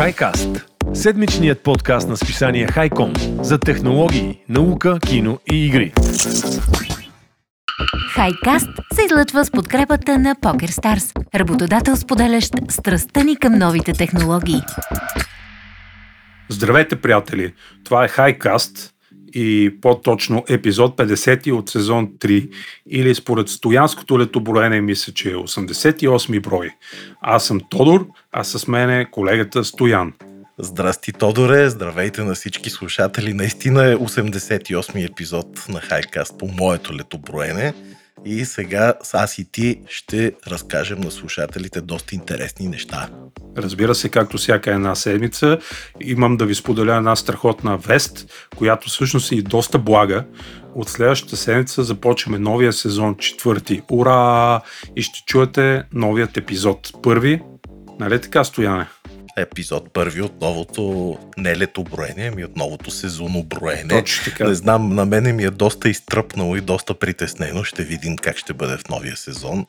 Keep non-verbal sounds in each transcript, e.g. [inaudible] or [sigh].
HiCast – седмичният подкаст на списание Хайком за технологии, наука, кино и игри. Хайкаст се излъчва с подкрепата на PokerStars, работодател споделящ страстта ни към новите технологии. Здравейте, приятели! Това е Хайкаст и по-точно епизод 50 от сезон 3 или според стоянското летоброене мисля, че е 88 брой. Аз съм Тодор, а с мен е колегата Стоян. Здрасти, Тодоре! Здравейте на всички слушатели! Наистина е 88 епизод на Хайкаст по моето летоброене. И сега аз и ти ще разкажем на слушателите доста интересни неща. Разбира се, както всяка една седмица, имам да ви споделя една страхотна вест, която всъщност е и доста блага. От следващата седмица започваме новия сезон, четвърти. Ура! И ще чуете новият епизод. Първи, нали така, Стояне? Епизод първи от новото не лето броене, ами от новото сезонно броене. Точно така. Не знам, на мене ми е доста изтръпнало и доста притеснено. Ще видим как ще бъде в новия сезон.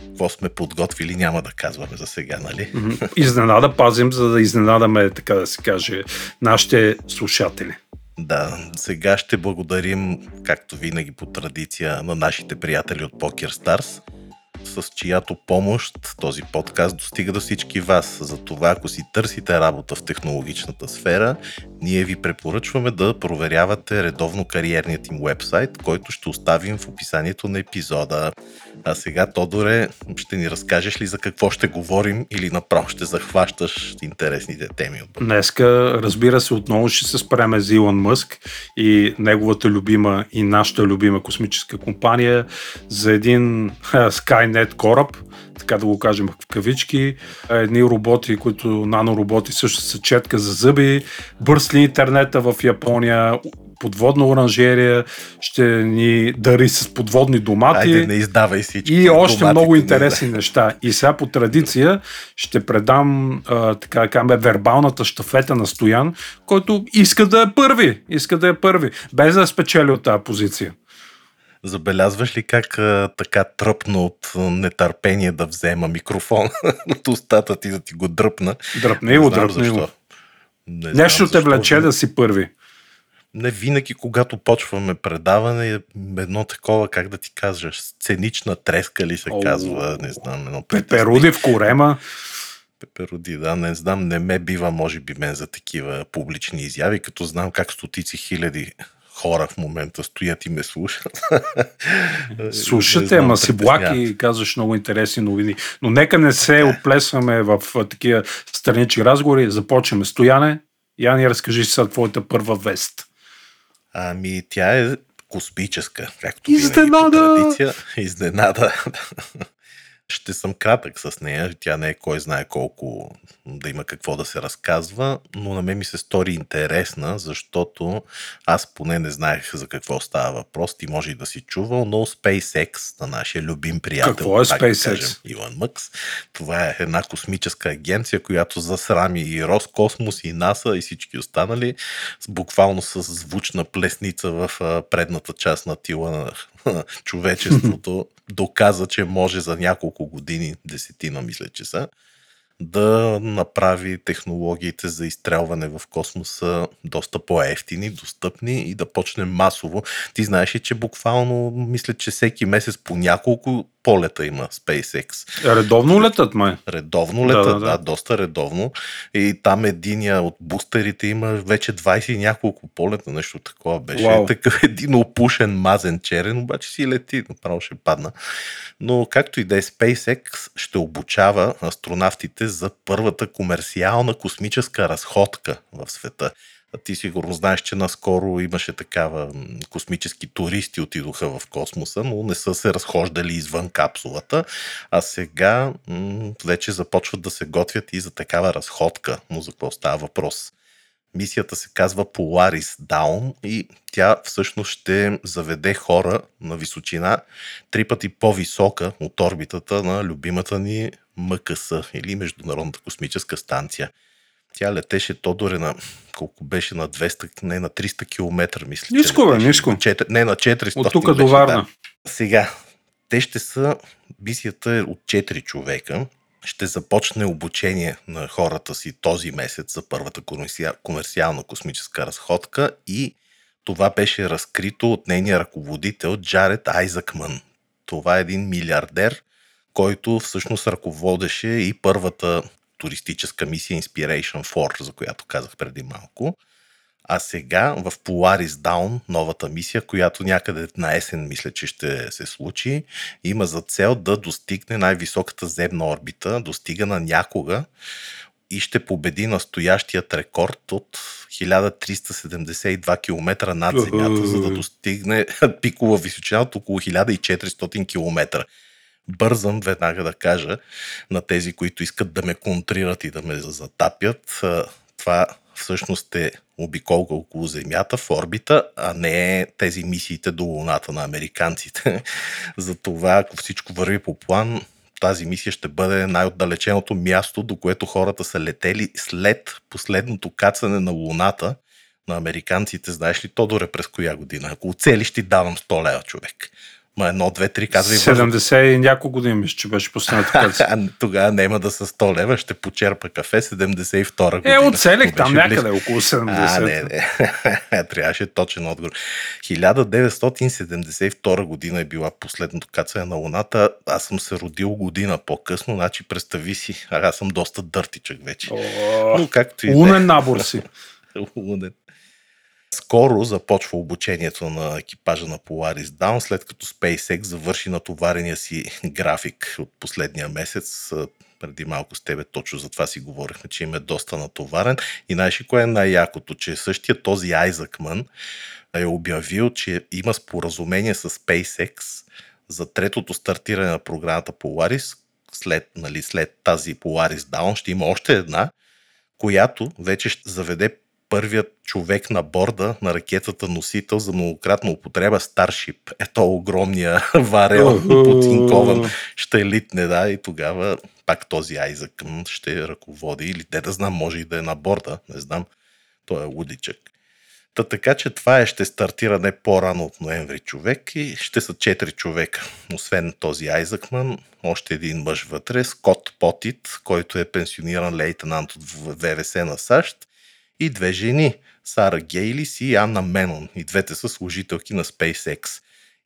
Какво сме подготвили, няма да казваме за сега, нали? Изненада пазим, за да изненадаме, така да се каже, нашите слушатели. Да, сега ще благодарим, както винаги по традиция, на нашите приятели от Poker Stars – с чиято помощ този подкаст достига до всички вас. Затова, ако си търсите работа в технологичната сфера, ние ви препоръчваме да проверявате редовно кариерният им вебсайт, който ще оставим в описанието на епизода. А сега, Тодоре, ще ни разкажеш ли за какво ще говорим или направо ще захващаш интересните теми? Днеска, разбира се, отново ще се спреме за Илон Мъск и неговата любима и нашата любима космическа компания за един Skynet кораб, така да го кажем в кавички, едни роботи, които нанороботи също са четка за зъби, бърсли интернета в Япония, подводна оранжерия, ще ни дари с подводни домати. Айде, не издавай всички. И още много интересни неща. И сега по традиция ще предам а, така да вербалната штафета на Стоян, който иска да е първи. Иска да е първи. Без да е спечели от тази позиция. Забелязваш ли как а, така тръпна от нетърпение да взема микрофон от [laughs] устата ти да ти го дръпна? Дръпне го, дръпне го. Не Нещо те влече да си първи. Не винаги, когато почваме предаване, едно такова, как да ти кажеш, сценична треска ли се О, казва, не знам. Едно Пеперуди в корема. Пеперуди, да, не знам, не ме бива, може би, мен за такива публични изяви, като знам как стотици хиляди хора в момента стоят и ме слушат. [laughs] Слушате, ама си блаки и казваш много интересни новини. Но нека не се отплесваме в такива странични разговори. Започваме. Стояне, Яни, разкажи сега твоята първа вест. Ами, тя е космическа, както Изненада! винаги по традиция. Изненада! [laughs] Ще съм кратък с нея. Тя не е кой знае колко да има какво да се разказва, но на мен ми се стори интересна, защото аз поне не знаех за какво става въпрос. Ти може и да си чувал, но SpaceX, на нашия любим приятел, какво е SpaceX? Кажем, Илон Мъкс, това е една космическа агенция, която засрами и Роскосмос, и НАСА, и всички останали, буквално с звучна плесница в предната част на тила на [laughs] човечеството доказа, че може за няколко години, десетина мисля, че са, да направи технологиите за изстрелване в космоса доста по-ефтини, достъпни и да почне масово. Ти знаеш че буквално, мисля, че всеки месец по няколко полета има SpaceX. Редовно летат, май? Редовно летат, да, да, да. да доста редовно. И там единия от бустерите има вече 20 и няколко полета, нещо такова беше. Wow. Такъв един опушен мазен черен, обаче си лети, направо ще падна. Но както и да е, SpaceX ще обучава астронавтите за първата комерциална космическа разходка в света. Ти сигурно знаеш, че наскоро имаше такава космически туристи отидоха в космоса, но не са се разхождали извън капсулата, а сега м- вече започват да се готвят и за такава разходка. Но за какво става въпрос? Мисията се казва Polaris Down и тя всъщност ще заведе хора на височина три пъти по-висока от орбитата на любимата ни МКС или Международната космическа станция. Тя летеше Тодоре на колко беше на 200, не на 300 км, мисля. Ниско, бе, ниско. На 4, не на 400. От тук до Варна. Да. Сега, те ще са, мисията е от 4 човека ще започне обучение на хората си този месец за първата комерциална космическа разходка и това беше разкрито от нейния ръководител Джаред Айзакман. Това е един милиардер, който всъщност ръководеше и първата туристическа мисия Inspiration 4, за която казах преди малко. А сега в Polaris Down, новата мисия, която някъде на есен мисля, че ще се случи, има за цел да достигне най-високата земна орбита, достига на някога и ще победи настоящият рекорд от 1372 км над Земята, за да достигне [laughs] пикова височина от около 1400 км. Бързам веднага да кажа на тези, които искат да ме контрират и да ме затапят. Това всъщност е обиколка около Земята в орбита, а не тези мисиите до Луната на американците. [laughs] Затова, ако всичко върви по план, тази мисия ще бъде най-отдалеченото място, до което хората са летели след последното кацане на Луната на американците. Знаеш ли, Тодоре, през коя година? Ако оцели, ще ти давам 100 лева, човек. Ма едно, две, три, казвай 70 и няколко години, мисля, че беше последната [laughs] Тогава няма да са 100 лева, ще почерпа кафе 72 година. Е, оцелих там някъде, близ... около 70. А, не, не. [laughs] Трябваше точен отговор. 1972 година е била последното кацане на Луната. Аз съм се родил година по-късно, значи представи си, аз съм доста дъртичък вече. О, Но както и Лунен набор си. [laughs] Лунен. Скоро започва обучението на екипажа на Polaris Down, след като SpaceX завърши натоварения си [laughs] график от последния месец. Преди малко с тебе точно за това си говорихме, че им е доста натоварен. И знаеш кое е най-якото, че същия този Айзакман е обявил, че има споразумение с SpaceX за третото стартиране на програмата Polaris. След, нали, след тази Polaris Down ще има още една, която вече ще заведе първият човек на борда на ракетата носител за многократна употреба Старшип. Ето огромния [laughs] варел потинкован ще литне, да, и тогава пак този Айзък ще ръководи или те да знам, може и да е на борда, не знам, той е лудичък. Та така, че това е, ще стартира не по-рано от ноември човек и ще са четири човека. Освен този Айзакман, още един мъж вътре, Скот Потит, който е пенсиониран лейтенант от ВВС на САЩ и две жени Сара Гейлис и Анна Менон. И двете са служителки на SpaceX.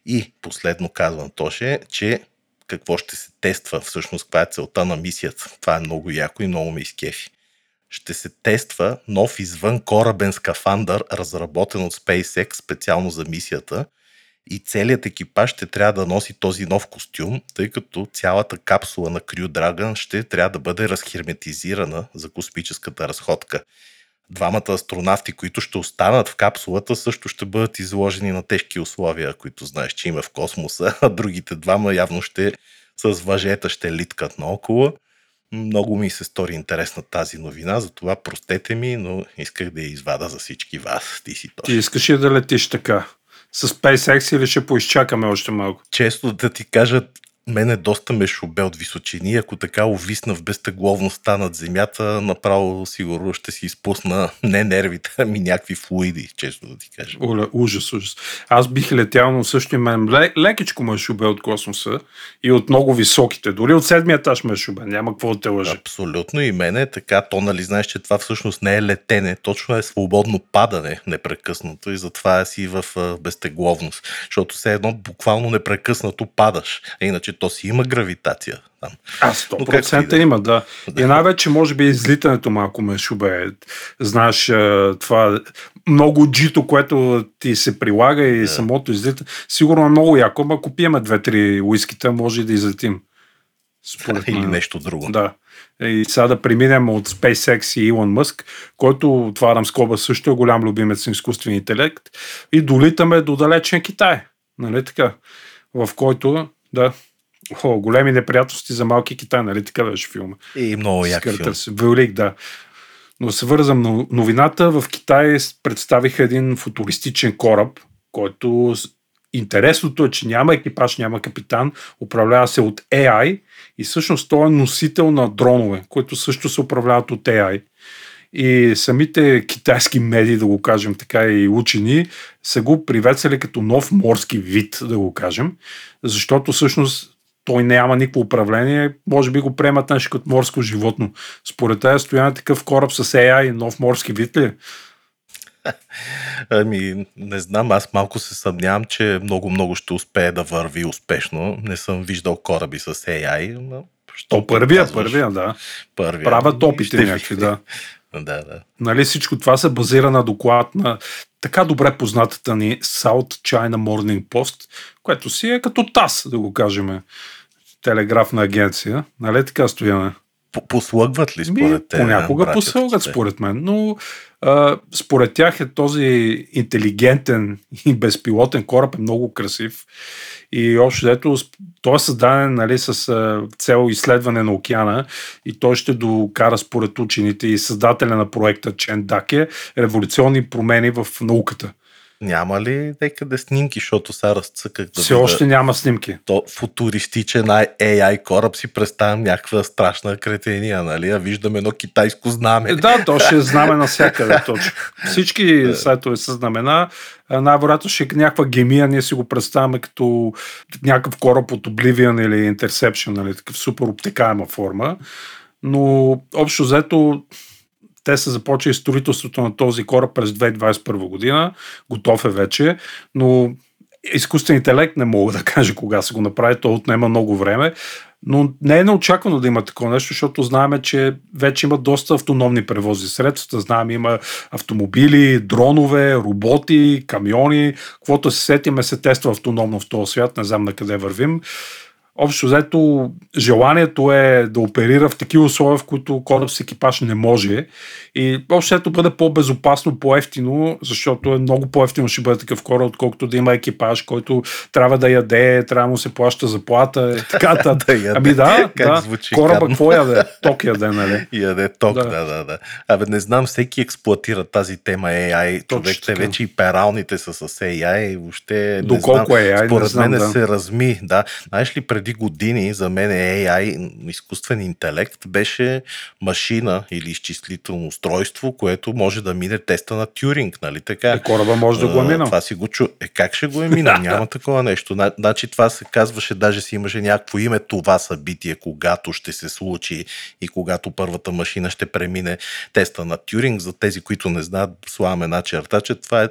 И последно казвам Тоше, че какво ще се тества, всъщност каква е целта на мисията. Това е много яко и много ме изкефи. Ще се тества нов извън корабен скафандър, разработен от SpaceX специално за мисията и целият екипаж ще трябва да носи този нов костюм, тъй като цялата капсула на Crew Dragon ще трябва да бъде разхерметизирана за космическата разходка двамата астронавти, които ще останат в капсулата, също ще бъдат изложени на тежки условия, които знаеш, че има в космоса, [laughs] а другите двама явно ще с въжета ще литкат наоколо. Много ми се стори интересна тази новина, затова простете ми, но исках да я извада за всички вас. Ти си точно. Ти искаш ли да летиш така? С SpaceX или ще поизчакаме още малко? Често да ти кажа, мене доста ме шубе от височини. Ако така увисна в безтегловността над земята, направо сигурно ще си изпусна не нервите, ами някакви флуиди, често да ти кажа. Оле, ужас, ужас. Аз бих летял, но също мен лекичко ме шубе от космоса и от много високите. Дори от седмия етаж ме шубе. Няма какво да те лъжи. Абсолютно и мене така. То, нали, знаеш, че това всъщност не е летене, точно е свободно падане непрекъснато и затова си в безтегловност. Защото все едно буквално непрекъснато падаш. Иначе то си има гравитация. Там. А, 100% да. има, да. да. И най-вече, може би, излитането малко ме шубе. Знаеш, това много джито, което ти се прилага и да. самото излитане. Сигурно е много яко, ако пиеме две-три уиските, може и да излетим. Според Или нещо друго. Да. И сега да преминем от SpaceX и Илон Мъск, който, отварям скоба, също е голям любимец на изкуствен интелект, и долитаме до далечен Китай. Нали така? В който, да, О, големи неприятности за малки Китай, нали така беше филма? И много як филм. Велик, да. Но се вързам на новината. В Китай представиха един футуристичен кораб, който интересното е, че няма екипаж, няма капитан, управлява се от AI и всъщност той е носител на дронове, които също се управляват от AI. И самите китайски медии, да го кажем така, и учени, са го приветствали като нов морски вид, да го кажем, защото всъщност той няма никакво управление, може би го приемат нещо като морско животно. Според тази стояне такъв кораб с AI, нов морски вид ли? [laughs] Ами, не знам, аз малко се съмнявам, че много-много ще успее да върви успешно. Не съм виждал кораби с AI, но... То първия, казваш? първия, да. Първия. Правят опити някакви, да. [laughs] да, да. Нали, всичко това се базира на доклад на така добре познатата ни South China Morning Post, което си е като ТАС, да го кажем, телеграфна агенция. Нали така стояме? Послъгват ли според те? Понякога послъгват според мен, но а, според тях е този интелигентен и безпилотен кораб е много красив и общо дето той е създаден нали, с а, цел изследване на океана и той ще докара според учените и създателя на проекта Чен Даке революционни промени в науката. Няма ли някъде снимки, защото сега разцъках да Все още няма снимки. То футуристичен AI кораб си представям някаква страшна кретения, нали? А виждаме едно китайско знаме. Да, то ще е [laughs] знаме навсякъде точно. Всички сайтове са знамена. Най-вероятно ще е някаква гемия, ние си го представяме като някакъв кораб от Oblivion или Interception, нали? такъв супер обтекаема форма. Но общо взето те са започали строителството на този кораб през 2021 година. Готов е вече, но изкуствен интелект не мога да [laughs] кажа кога се го направи, то отнема много време. Но не е неочаквано да има такова нещо, защото знаем, че вече има доста автономни превози средства. Знаем, има автомобили, дронове, роботи, камиони. Каквото се сетиме се тества автономно в този свят. Не знам на къде вървим. Общо взето, желанието е да оперира в такива условия, в които кораб с екипаж не може. И общо взето бъде по-безопасно, по-ефтино, защото е много по-ефтино ще бъде такъв кораб, отколкото да има екипаж, който трябва да яде, трябва да му се плаща заплата и така. [laughs] да яде. Ами да, как да. Звучи кораба какво яде? Ток яде, нали? [laughs] Яде ток, да. да, да, да. Абе, не знам, всеки експлуатира тази тема AI. Човек, те вече и пералните са с AI. Въобще, Доколко не знам, AI, според мен да. се разми. Да. Знаеш ли, преди години за мен AI, изкуствен интелект, беше машина или изчислително устройство, което може да мине теста на Тюринг, нали така? Е, кораба може да го е минал. Това си го чу. Е, как ще го е минал? [laughs] Няма такова нещо. Значи това се казваше, даже си имаше някакво име това събитие, когато ще се случи и когато първата машина ще премине теста на Тюринг. За тези, които не знаят, слагаме една черта, че това е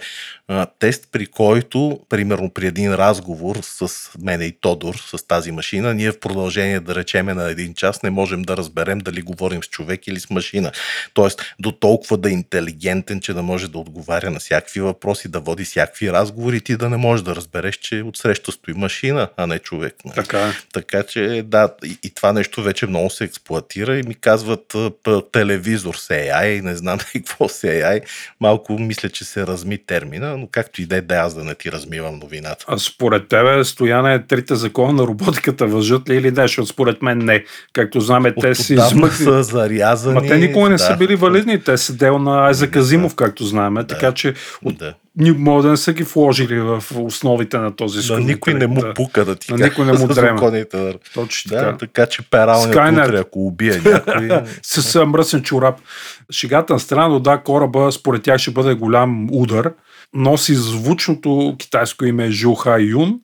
а, тест, при който, примерно при един разговор с мене и Тодор, с тази машина, ние в продължение да речеме на един час не можем да разберем дали говорим с човек или с машина. Тоест, до толкова да е интелигентен, че да може да отговаря на всякакви въпроси, да води всякакви разговори, ти да не можеш да разбереш, че отсреща стои машина, а не човек. Така, е. така че, да, и, и това нещо вече много се експлуатира и ми казват телевизор с AI, не знам [laughs] какво с AI. Малко мисля, че се разми термина, но както и да е, да аз да не ти размивам новината. А според тебе, Стояне, трите закона на роботиката въжат ли или не? Защото според мен не. Както знаме, те си измъкли... са зарязани. Ма те никога не да, са били валидни. Те са дел на Айза Казимов, да, както знаем. Да, така че от... да. Може да не са ги вложили в основите на този скъп. Да, никой не му пука да ти на никой не му дрема. Точно така. Да, така че пералният утре, ако убие някой... [laughs] с мръсен чорап. Шегата на страна, но да, кораба според тях ще бъде голям удар. Носи звучното китайско име Жуха Юн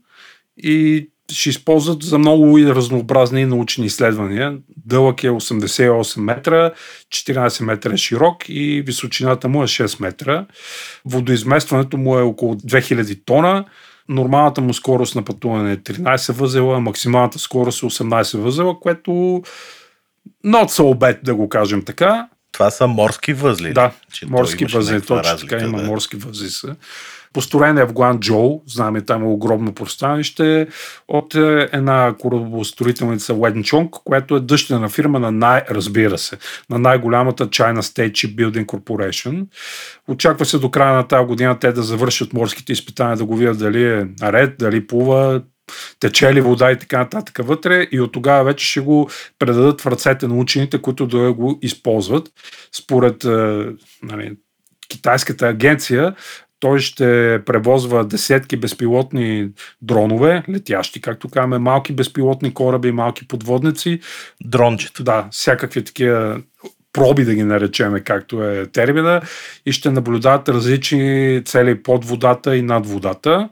и ще използват за много разнообразни научни изследвания. Дълъг е 88 метра, 14 метра е широк и височината му е 6 метра. Водоизместването му е около 2000 тона. Нормалната му скорост на пътуване е 13 възела, максималната скорост е 18 възела, което not so bad, да го кажем така. Това са морски възли. Да, че морски възли, точно разлика, така има да. морски възли са. Построен е в Гуанчжоу, знаме там е огромно простанище, от е, една корабостроителница Уеднчонг, която е дъщерна фирма на най, разбира се, на най-голямата China State Shipbuilding Corporation. Очаква се до края на тази година те да завършат морските изпитания, да го видят дали е наред, дали плува, тече ли вода и така нататък вътре и от тогава вече ще го предадат в ръцете на учените, които да го използват. Според е, нали, китайската агенция, той ще превозва десетки безпилотни дронове, летящи, както казваме, малки безпилотни кораби, малки подводници. Дрончета. Да, всякакви такива проби, да ги наречеме, както е термина, и ще наблюдават различни цели под водата и над водата.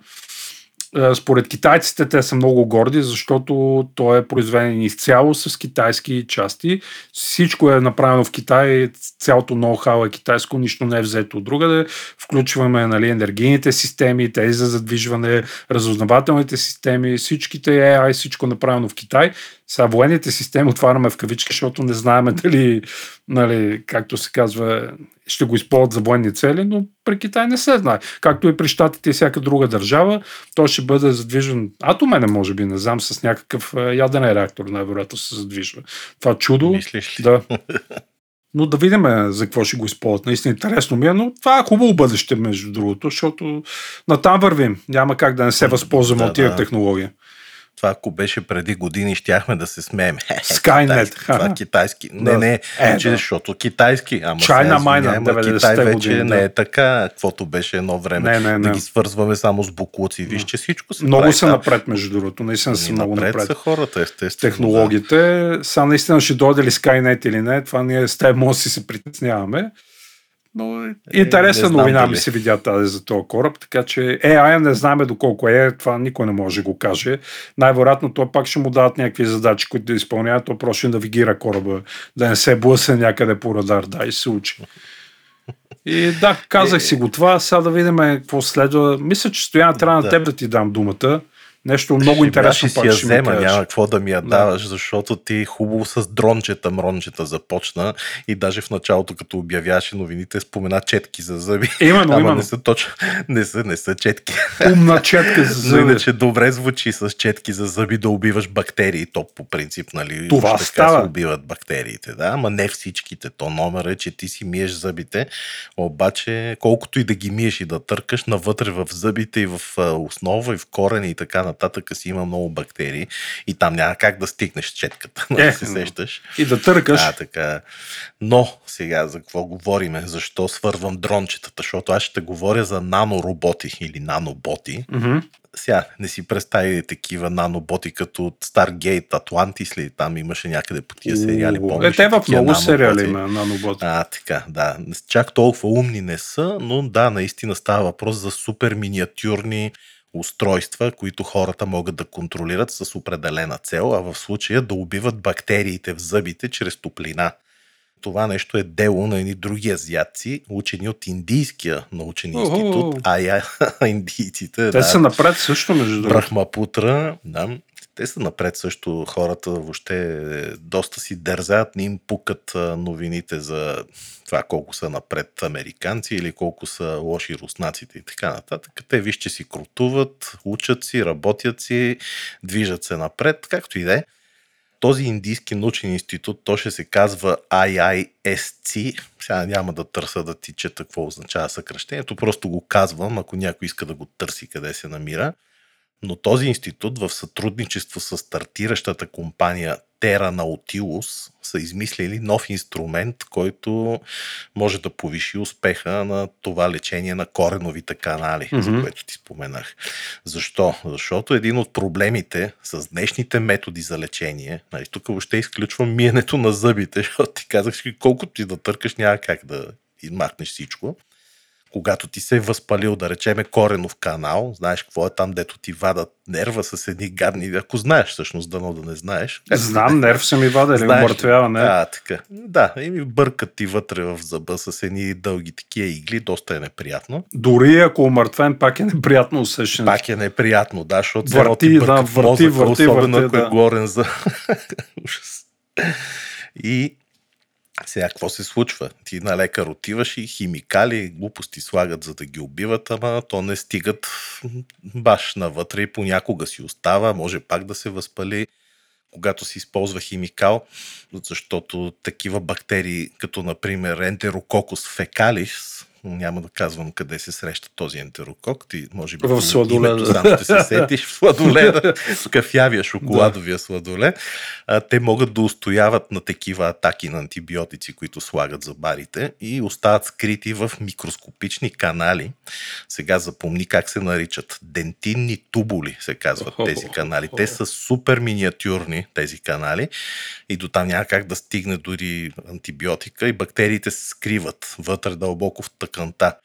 Според китайците те са много горди, защото той е произведен изцяло с китайски части. Всичко е направено в Китай, цялото ноу-хау е китайско, нищо не е взето от другаде. Включваме нали, енергийните системи, тези за задвижване, разузнавателните системи, всичките AI, всичко е направено в Китай. Сега военните системи отваряме в кавички, защото не знаем дали, нали, както се казва, ще го използват за военни цели, но при Китай не се знае. Както и при Штатите и всяка друга държава, той ще бъде задвижен атомен, може би, не знам, с някакъв яден реактор, най-вероятно се задвижва. Това чудо. Мислиш ли? Да. [laughs] Но да видим за какво ще го използват. Наистина интересно ми е, но това е хубаво бъдеще, между другото, защото натам вървим. Няма как да не се възползваме Да, от тия да. технологии. Това ако беше преди години, щяхме да се смеем. [laughs] Skynet. Китайски, това китайски. Не, Да. не, Е, че, да. защото китайски. Ама ама 90-те Китай вече години, не да. е така, каквото беше едно време. Не, не, Да не. ги свързваме само с буклуци. Виж, че всичко се Много са напред, между другото. Наистина са Ами, много напред. са хората, естествено. Технологиите. Сега наистина ще дойде ли Skynet или не, това ние с теб може да си се притесняваме. Но Е, интересна не знам новина ми се видя тази за този кораб, така че AI не знаем доколко е, това никой не може да го каже. Най-вероятно то пак ще му дадат някакви задачи, които да изпълнява, то просто ще навигира кораба, да не се блъсне някъде по радар, да, и се учи. И да, казах си го това, сега да видим какво следва. Мисля, че Стоян трябва Да. на теб да ти дам думата. Нещо много Ще интересно ще пак си я ще взема, няма какво да ми я Да. даваш, защото ти хубаво с дрончета, мрончета започна и даже в началото, като обявяваше новините, спомена четки за зъби. Именно, Ама именно. не са точно, не са, не са четки. Умна четка за [laughs] Но зъби. иначе добре звучи с четки за зъби да убиваш бактерии. То по принцип, нали? Това уж така става. се убиват бактериите, да, ама не всичките. То номер е, че ти си миеш зъбите, обаче колкото и да ги миеш и да търкаш, навътре в зъбите и в основа и в корени и така нататък си има много бактерии и там няма как да стигнеш четката, [laughs] Е, да се сещаш. И да търкаш. А, така. Но сега за какво говориме? Защо свързвам дрончетата? Защото аз ще говоря за нанороботи или наноботи. Мгм. Сега не си представи такива наноботи като от Stargate, Atlantis ли, там имаше някъде по тия сериали. Помниш Е, те в много сериали наноботи? има наноботи. А, така, да. Чак толкова умни не са, но да, наистина става въпрос за супер миниатюрни устройства, които хората могат да контролират с определена цел, а в случая да убиват бактериите в зъбите чрез топлина. Това нещо е дело на едни други азиатци, учени от Индийския научен институт, а я, [laughs] индийците. Те да, са напред също, между другото. Брахмапутра, да. Те са напред също. Хората въобще доста си дързят, не им пукат новините за това колко са напред американци или колко са лоши руснаците и така нататък. Те виж, че си крутуват, учат си, работят си, движат се напред, както и да е. Този индийски научен институт, то ще се казва IISC. Сега няма да търся да ти чета какво означава съкръщението, просто го казвам, ако някой иска да го търси къде се намира. Но този институт в сътрудничество с стартиращата компания Terra Nautilus са измислили нов инструмент, който може да повиши успеха на това лечение на кореновите канали, mm-hmm. за което ти споменах. Защо? Защото един от проблемите с днешните методи за лечение, нали, тук въобще изключвам миенето на зъбите, [laughs] защото ти казах, колкото ти да търкаш, няма как да махнеш всичко когато ти се е възпалил, да речеме, коренов канал, знаеш какво е там, дето ти вадат нерва с едни гадни, ако знаеш всъщност, дано да не знаеш. Знам, нерв са ми вадели, Знаеш ли? умъртвява, не. Да, така. Да, и ми бъркат ти вътре в зъба с едни дълги такива игли, доста е неприятно. Дори ако умъртвен, пак е неприятно усещане. Пак е неприятно, да, защото Върти, ти да, бъркат върти, мозъка, върти, особено върти, ако е да. горен за... [laughs] И сега какво се случва? Ти на лекар отиваш и химикали, глупости слагат за да ги убиват, ама то не стигат баш навътре и понякога си остава, може пак да се възпали когато се използва химикал, защото такива бактерии, като например ентерококус фекалис, няма да казвам къде се среща този ентерокок, ти може би В сладоледа. сам ще се сетиш в [laughs] сладоледа, в кафявия шоколадовия сладолед, а, те могат да устояват на такива атаки на антибиотици, които слагат за барите и остават скрити в микроскопични канали. Сега запомни как се наричат. Дентинни тубули се казват тези канали. Те са супер миниатюрни, тези канали, и до там няма как да стигне дори антибиотика и бактериите се скриват вътре дълбоко в тъканта.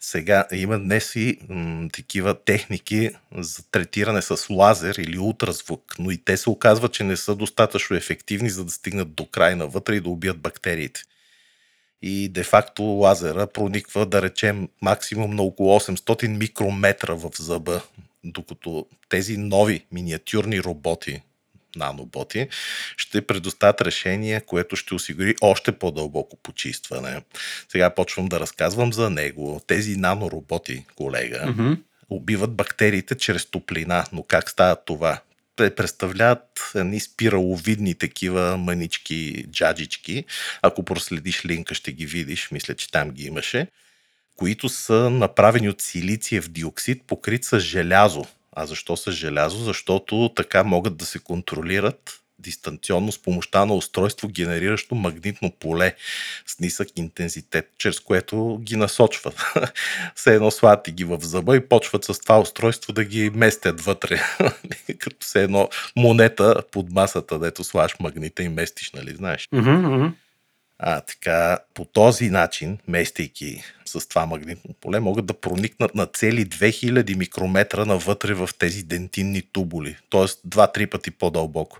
Сега има днес и м- такива техники за третиране с лазер или ултразвук, но и те се оказват, че не са достатъчно ефективни, за да стигнат до край навътре и да убият бактериите. И де-факто лазера прониква, да речем, максимум на около 800 микрометра в зъба, докато тези нови миниатюрни роботи, наноботи, ще предоставят решение, което ще осигури още по-дълбоко почистване. Сега почвам да разказвам за него. Тези нанороботи, колега, mm-hmm. убиват бактериите чрез топлина. Но как става това? Те представляват едни спираловидни такива манички, джаджички. Ако проследиш линка, ще ги видиш. Мисля, че там ги имаше които са направени от силициев диоксид, покрит с желязо. А защо с желязо? Защото така могат да се контролират дистанционно с помощта на устройство, генериращо магнитно поле с нисък интензитет, чрез което ги насочват. [laughs] Все едно слати ги в зъба и почват с това устройство да ги местят вътре. [laughs] Като се едно монета под масата, дето слагаш магнита и местиш, нали знаеш? Mm-hmm. А, така, по този начин, местейки с това магнитно поле, могат да проникнат на цели 2000 микрометра навътре в тези дентинни тубули, т.е. 2-3 пъти по-дълбоко.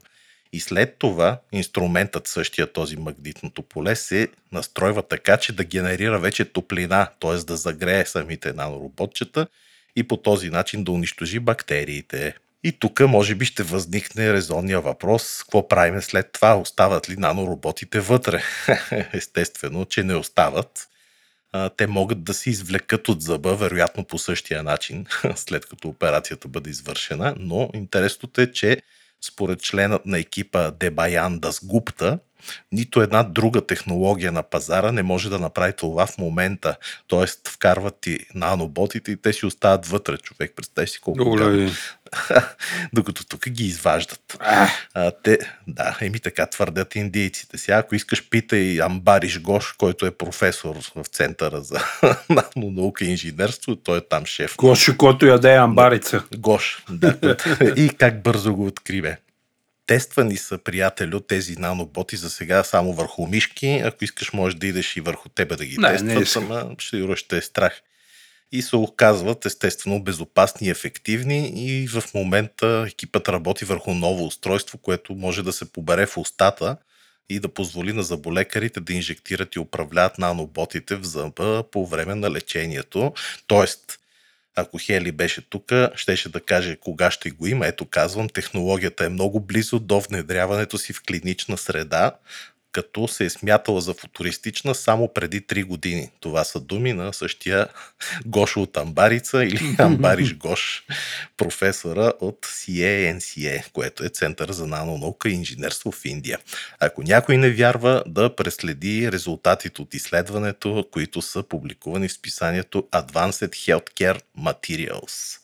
И след това инструментът, същия този магнитното поле, се настройва така, че да генерира вече топлина, т.е. да загрее самите нанороботчета и по този начин да унищожи бактериите. И тук може би ще възникне резонния въпрос, какво правим след това, остават ли нанороботите вътре? [laughs] Естествено, че не остават. Те могат да се извлекат от зъба, вероятно по същия начин, [laughs] след като операцията бъде извършена, но интересното е, че според членът на екипа Дебаян Дасгупта, нито една друга технология на пазара не може да направи това в момента. Тоест, вкарват ти наноботите и те си остават вътре. Човек, представи си колко. Добре. [laughs] Докато тук ги изваждат. А, те, да, еми така твърдят индийците. Сега, ако искаш, питай Амбариш Гош, който е професор в Центъра за [laughs] нанонаука и инженерство. Той е там шеф. Гош, който яде амбарица. Гош, да. [laughs] и как бързо го откриве тествани са, приятели, от тези наноботи за сега само върху мишки. Ако искаш, можеш да идеш и върху тебе да ги не, тестват, не ама ще, ще е страх. И се оказват естествено безопасни и ефективни и в момента екипът работи върху ново устройство, което може да се побере в устата и да позволи на заболекарите да инжектират и управляват наноботите в зъба по време на лечението. Тоест, ако Хели беше тук, щеше да каже кога ще го има. Ето казвам, технологията е много близо до внедряването си в клинична среда, като се е смятала за футуристична само преди 3 години. Това са думи на същия Гошо от Амбарица или [laughs] Амбариш Гош, професора от CANCA, което е Център за нанонаука и инженерство в Индия. Ако някой не вярва, да преследи резултатите от изследването, които са публикувани в списанието Advanced Healthcare Materials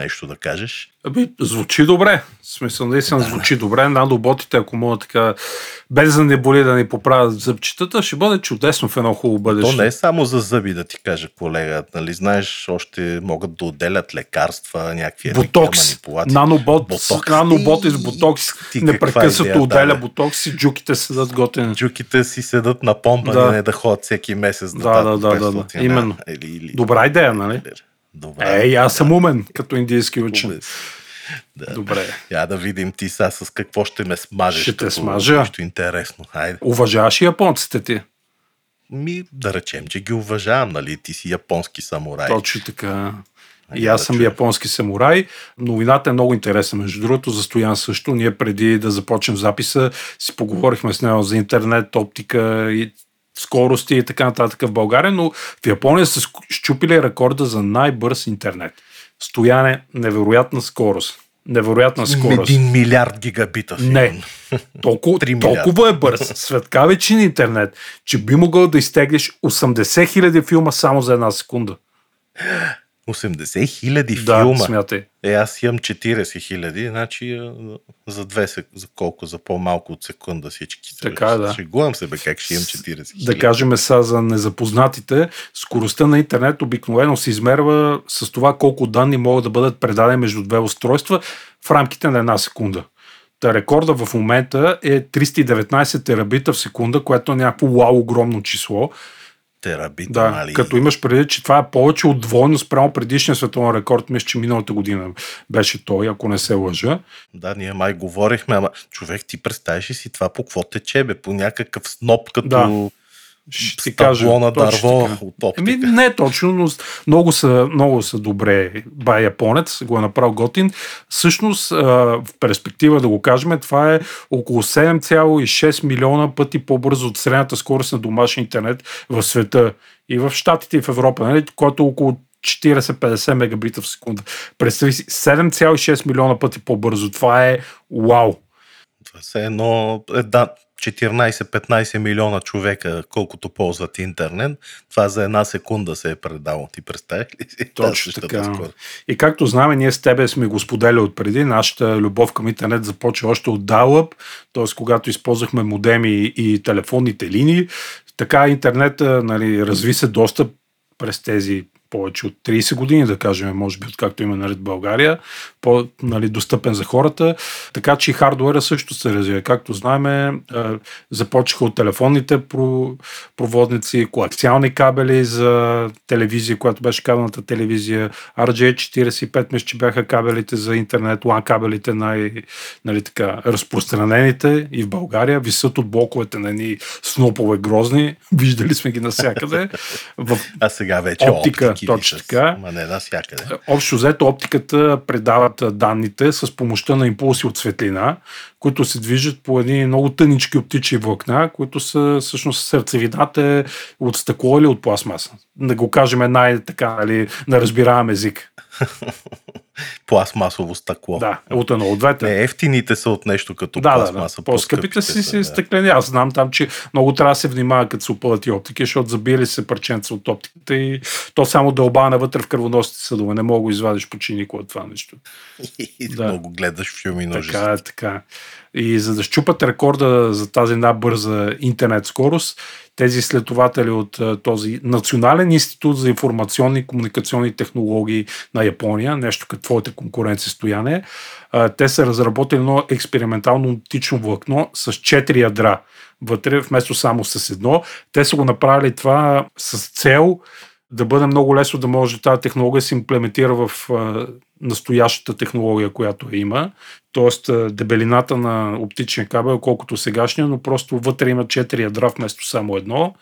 нещо да кажеш? Аби, звучи добре. В смисъл, наистина да. звучи добре. Наноботите, ако могат така, без да не боли да ни поправят зъбчетата, ще бъде чудесно в едно хубаво бъдеще. То не е само за зъби, да ти кажа, колега. Нали, знаеш, още могат да отделят лекарства, някакви ботокс, манипулации. Нанобот, ботокс. Наноботи с ботокс. Ти, непрекъснато отделя да, ботокс и джуките седат готини. Джуките си седат на помпа, да. не да ходят всеки месец. Да, да, да, да, да. Именно. Или, или, Добра идея, нали? Или, Добре. Ей, аз съм умен, като индийски учен. Да. Добре. Я да видим ти сега с какво ще ме смажеш. Ще те смажа. Нещо интересно. Хайде. Уважаваш и японците ти? Ми, да речем, че ги уважавам, нали? Ти си японски самурай. Точно така. И аз съм японски самурай. Новината е много интересна. Между другото, за Стоян също. Ние преди да започнем записа си поговорихме с него за интернет, оптика и скорости и така нататък в България, но в Япония са щупили рекорда за най-бърз интернет. Стояне, невероятна скорост. Невероятна скорост. Един милиард гигабита. Не. Толкова, [laughs] толкова е бърз. [laughs] Светкавичен интернет, че би могъл да изтеглиш 80 хиляди филма само за една секунда. 80 хиляди да, филма. смятай. Е, аз имам 40 хиляди, значи за две за колко? За по-малко от секунда всички. Така е, да. Шегувам се, бе, как ще имам 40 хиляди. Да кажем са за незапознатите, скоростта на интернет обикновено се измерва с това колко данни могат да бъдат предадени между две устройства в рамките на една секунда. Та рекорда в момента е 319 терабита в секунда, което е някакво вау огромно число терабита, Да, нали? като имаш преди, че това е повече от двойно спрямо предишния световен рекорд, мисля, че миналата година беше той, ако не се лъжа. Да, ние май говорихме, ама човек ти представиш ли си това по какво тече, бе? По някакъв сноп, като Да. Ще ти кажа. дърво от оптика. Еми, не точно, но много са, много са добре. Бай японец го е направил готин. Всъщност, а, в перспектива да го кажем, това е около 7,6 милиона пъти по-бързо от средната скорост на домашен интернет в света и в Штатите и в Европа, нали, който е около 40-50 мегабита в секунда. Представи си, 7,6 милиона пъти по-бързо. Това е вау. Това е едно, е, да, 14-15 милиона човека, колкото ползват интернет, това за една секунда се е предало. Ти представяш ли си? Точно така. скорост? И както знаем, ние с тебе сме го споделяли от преди. Нашата любов към интернет започва още от dial-up, т.е. когато използвахме модеми и телефонните линии. Така интернет нали, разви се доста през тези повече от 30 години, да кажем, може би, откакто има наред България, по, нали, достъпен за хората. Така че и хардуера също се развива. Както знаем, е, започнаха от телефонните про, проводници, коаксиални кабели за телевизия, която беше кабелната телевизия, RJ45, мисля, че бяха кабелите за интернет, LAN кабелите най, нали, така, разпространените и в България, висят от блоковете на едни снопове грозни, виждали сме ги навсякъде. В А сега вече Оптика, оптики точно висят, така. Ма не навсякъде. Общо взето оптиката предават данните с помощта на импулси от светлина, които се движат по едни много тънички оптични влакна, които са всъщност сърцевината е от стъкло или от пластмаса. Да го кажем най-така, нали, на разбираем език. [laughs] Пластмасово стъкло. Да, от едно от двете. Не, ефтините са от нещо като Да, да, да. пластмаса. По-скъпите си си да. стъклени. Аз знам там, че много трябва да се внимава, като се опъват и оптики, защото забили се парченца от оптиката и то само дълба навътре в кръвоносните съдове. Не мога да извадиш почти никога това нещо. [laughs] И Да. много гледаш филми на Така е, така. И за да щупат рекорда за тази най-бърза интернет скорост, тези следователи от а, този Национален институт за информационни и комуникационни технологии на Япония, нещо като твоята конкуренция стояне, а, те са разработили едно експериментално оптично влакно с 4 ядра вътре, вместо само с едно. Те са го направили това с цел да бъде много лесно да може тази технология да се имплементира в настоящата технология, която има. Тоест дебелината на оптичния кабел, е колкото сегашния, но просто вътре има 4 ядра вместо само едно.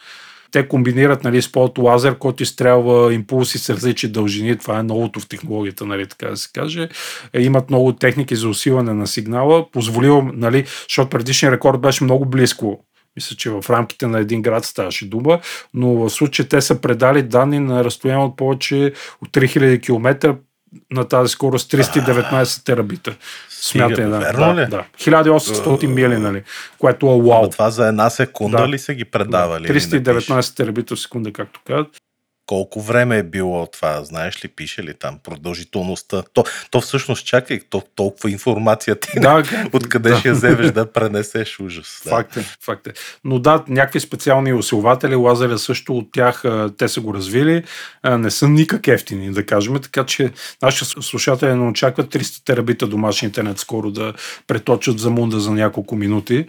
Те комбинират, нали, използват лазер, който изстрелва импулси с различни дължини. Това е новото в технологията, нали, така да се каже. Е, имат много техники за усилване на сигнала. Позволило, нали, защото предишният рекорд беше много близко мисля, че в рамките на един град ставаше дума, но в случай те са предали данни на разстояние от повече от 3000 км на тази скорост 319 терабита. Смятай, да. верно да, ли? да. 1800 мили, нали? Което е вау. това за една секунда Да. ли са ги предавали? или не пише? 319 терабита в секунда, както казват. Колко време е било това? Знаеш ли, пише ли там продължителността? То, то всъщност, чакай, то, толкова информация ти Да, [laughs] Откъде да. ще я вземеш да пренесеш ужас? Да. Факт е, факт е. Но да, някакви специални усилватели, лазеря също от тях, те са го развили, не са никак ефтини, да кажем, така че нашите слушатели не очакват 300 терабита домашен интернет скоро да преточат за мунда за няколко минути.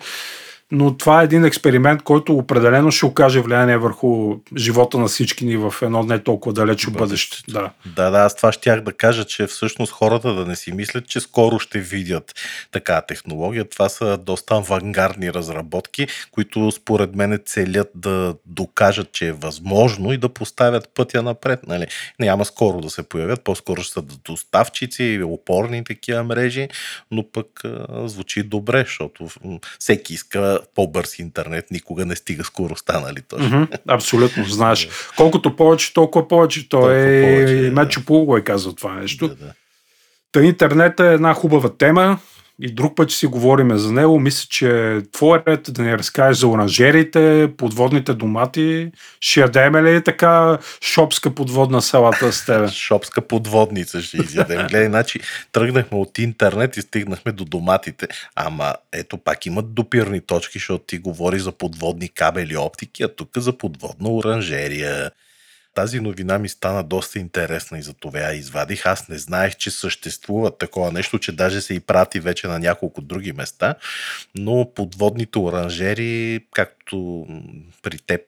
Но това е един експеримент, който определено ще окаже влияние върху живота на всички ни в едно не толкова далечно бъдеще. Да. Да, да, аз това щях да кажа, че всъщност хората да не си мислят, че скоро ще видят така технология. Това са доста авангардни разработки, които според мен целят да докажат, че е възможно и да поставят пътя напред. Нали? Няма скоро да се появят, по-скоро ще са доставчици, опорни такива мрежи, но пък звучи добре, защото всеки иска по-бърз интернет, никога не стига скоростта, нали точно? Мгм, Абсолютно, знаеш. Колкото повече, толкова повече. Той Толкова е повече, и да. Мечо Пул го е казал това нещо. Да, да. Та интернет е една хубава тема и друг път ще си говориме за него. Мисля, че твой ред да ни разкажеш за оранжерите, подводните домати. Ще ядеме ли така шопска подводна салата с тебе? [laughs] Шопска подводница ще изядем. [laughs] Гледай, значи тръгнахме от интернет и стигнахме до доматите. Ама ето пак имат допирни точки, защото ти говори за подводни кабели оптики, а тук за подводна оранжерия. Тази новина ми стана доста интересна и за това я извадих. Аз не знаех, че съществува такова нещо, че даже се и прати вече на няколко други места, но подводните оранжери, както при теб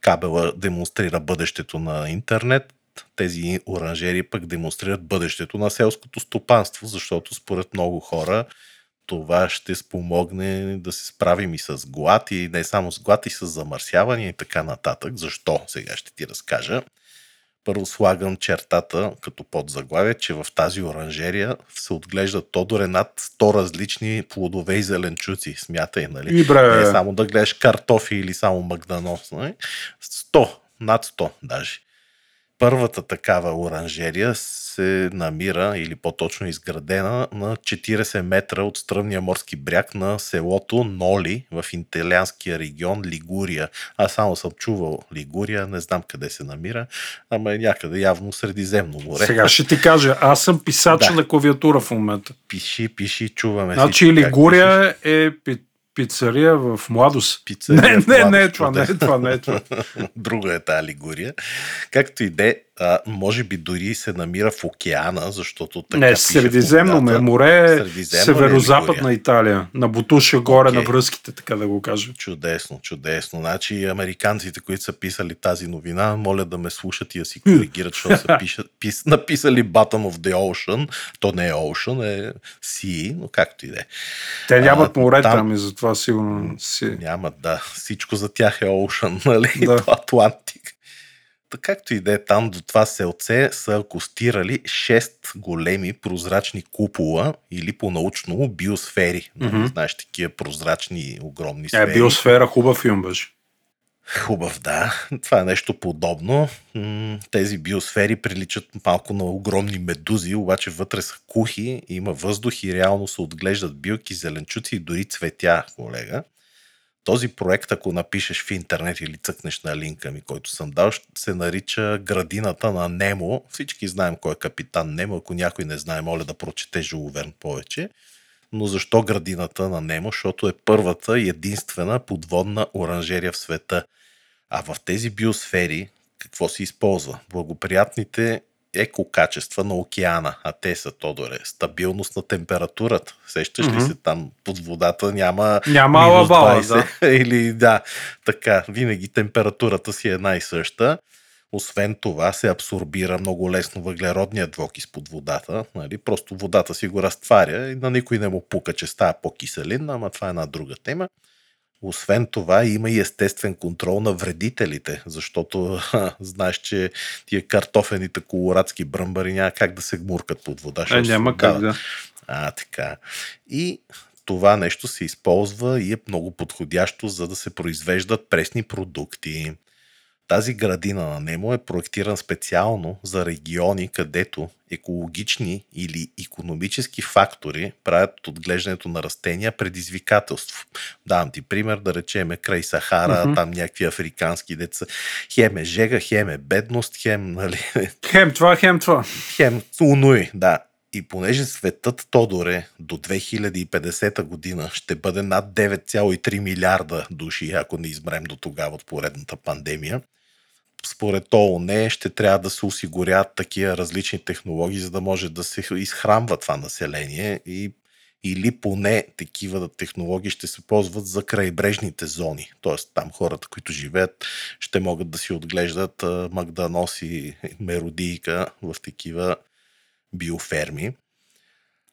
кабела демонстрира бъдещето на интернет, тези оранжери пък демонстрират бъдещето на селското стопанство, защото според много хора това ще спомогне да се справим и с глад, и не само с глад, и с замърсяване и така нататък. Защо? Сега ще ти разкажа. Първо слагам чертата като подзаглавие, че в тази оранжерия се отглеждат Тодоре над 100 различни плодове и зеленчуци. Смятай, нали? И бре. Не само да гледаш картофи или само магданос. Нали? 100, над 100 даже. Първата такава оранжерия се намира, или по-точно изградена, на 40 метра от стръмния морски бряг на селото Ноли в италианския регион Лигурия. Аз само съм чувал Лигурия, не знам къде се намира, ама е някъде явно Средиземно море. Сега ще ти кажа, аз съм писач да. на клавиатура в момента. Пиши, пиши, чуваме. Значи Лигурия е пицария в младост. Пицария не, не, не, е това, не е това, не е това. [laughs] Друга е тази Лигурия. Както и де, а, може би дори се намира в океана, защото така Не, Средиземно ме, море е северо-западна Италия, на Бутуша горе okay. на връзките, така да го кажа. Чудесно, чудесно. Значи американците, които са писали тази новина, моля да ме слушат и да си коригират, защото са [laughs] пишат, пис, написали Bottom of the Ocean. То не е Ocean, е Sea, но както и да е. Те нямат море там, там и затова сигурно си. Нямат, да. Всичко за тях е Ocean, [laughs] нали? Да. Атлантик както и да е там до това селце са акустирали 6 големи прозрачни купола или по-научно биосфери. Mm-hmm. Знаеш, такива прозрачни огромни е, сфери. Е, биосфера хубав филм беше. Хубав, да. Това е нещо подобно. Тези биосфери приличат малко на огромни медузи, обаче вътре са кухи, има въздух и реално се отглеждат билки, зеленчуци и дори цветя, колега. Този проект, ако напишеш в интернет или цъкнеш на линка ми, който съм дал, се нарича Градината на Немо. Всички знаем кой е капитан Немо. Ако някой не знае, моля да прочете Жулверн повече. Но защо градината на Немо? Защото е първата и единствена подводна оранжерия в света. А в тези биосфери какво се използва? Благоприятните екокачества на океана, а те са, Тодоре, стабилност на температурата. Сещаш mm-hmm. ли се там под водата няма, няма минус 20 да. [laughs] или да, така, винаги температурата си е една и съща. Освен това се абсорбира много лесно въглеродния двокис под водата. Нали? Просто водата си го разтваря и на никой не му пука, че става по-киселин, ама това е една друга тема. Освен това, има и естествен контрол на вредителите, защото ха, знаеш, че тия картофените колорадски бръмбари няма как да се гмуркат под вода. Е, няма как, да. А, така. И това нещо се използва и е много подходящо, за да се произвеждат пресни продукти. Тази градина на Немо е проектиран специално за региони, където екологични или економически фактори правят отглеждането на растения предизвикателство. Давам ти пример, да речеме край Сахара, uh-huh. там някакви африкански деца. Хем е жега, хем е бедност, хем, нали... Хем това, хем това. Хем унуи, да. И понеже светът Тодоре до 2050 година ще бъде над 9,3 милиарда души, ако не избрем до тогава от поредната пандемия, според ООН ще трябва да се осигурят такива различни технологии, за да може да се изхранва това население и или поне такива технологии ще се ползват за крайбрежните зони. Тоест там хората, които живеят, ще могат да си отглеждат магданоси и меродийка в такива биоферми.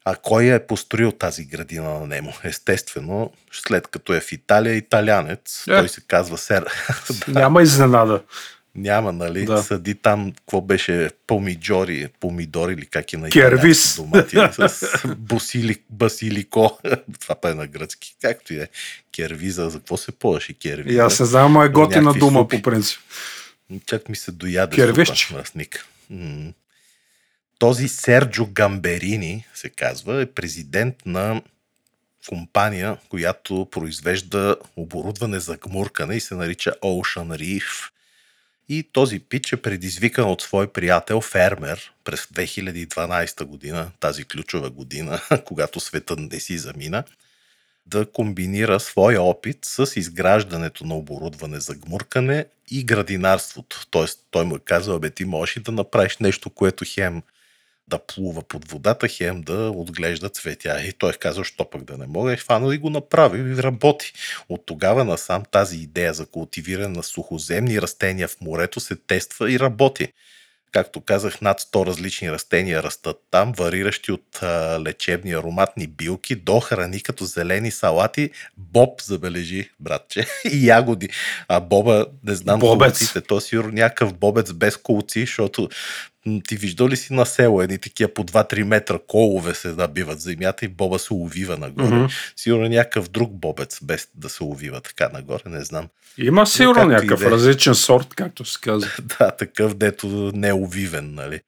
А кой е построил тази градина на Немо? Естествено, след като е в Италия, италянец. Е. Той се казва Сер. [laughs] Няма изненада. Няма, нали? Да. Съди там, какво беше, помиджори, помидори или как е на Кервис. Домати, с босили, басилико. [laughs] Това па е на гръцки. Както и е. Кервиза, за какво се полаше кервиза? И аз не знам, ама е готина дума супи. по принцип. Чак ми се дояде Кервиш. Този Серджо Гамберини, се казва, е президент на компания, която произвежда оборудване за гмуркане и се нарича Ocean Reef. И този пич е предизвикан от свой приятел фермер през 2012 година, тази ключова година, [laughs] когато светът не си замина, да комбинира своя опит с изграждането на оборудване за гмуркане и градинарството. Тоест, той му е казал, бе, ти можеш и да направиш нещо, което хем да плува под водата, хем да отглежда цветя. И той казал, що пък да не мога. И фанал и го направи и работи. От тогава насам тази идея за култивиране на сухоземни растения в морето се тества и работи. Както казах, над 100 различни растения растат там, вариращи от а, лечебни ароматни билки до храни като зелени салати. Боб, забележи, братче, [laughs] и ягоди. А боба, не знам Бобец. колците, то сигурно някакъв бобец без колци, защото ти виждал ли си на село едни такива по 2-3 метра колове се набиват земята и боба се увива нагоре. Mm-hmm. Сигурно някакъв друг бобец без да се увива така нагоре, не знам. Има сигурно някакъв различен сорт, както се казва. [laughs] да, такъв, дето не е увивен, нали.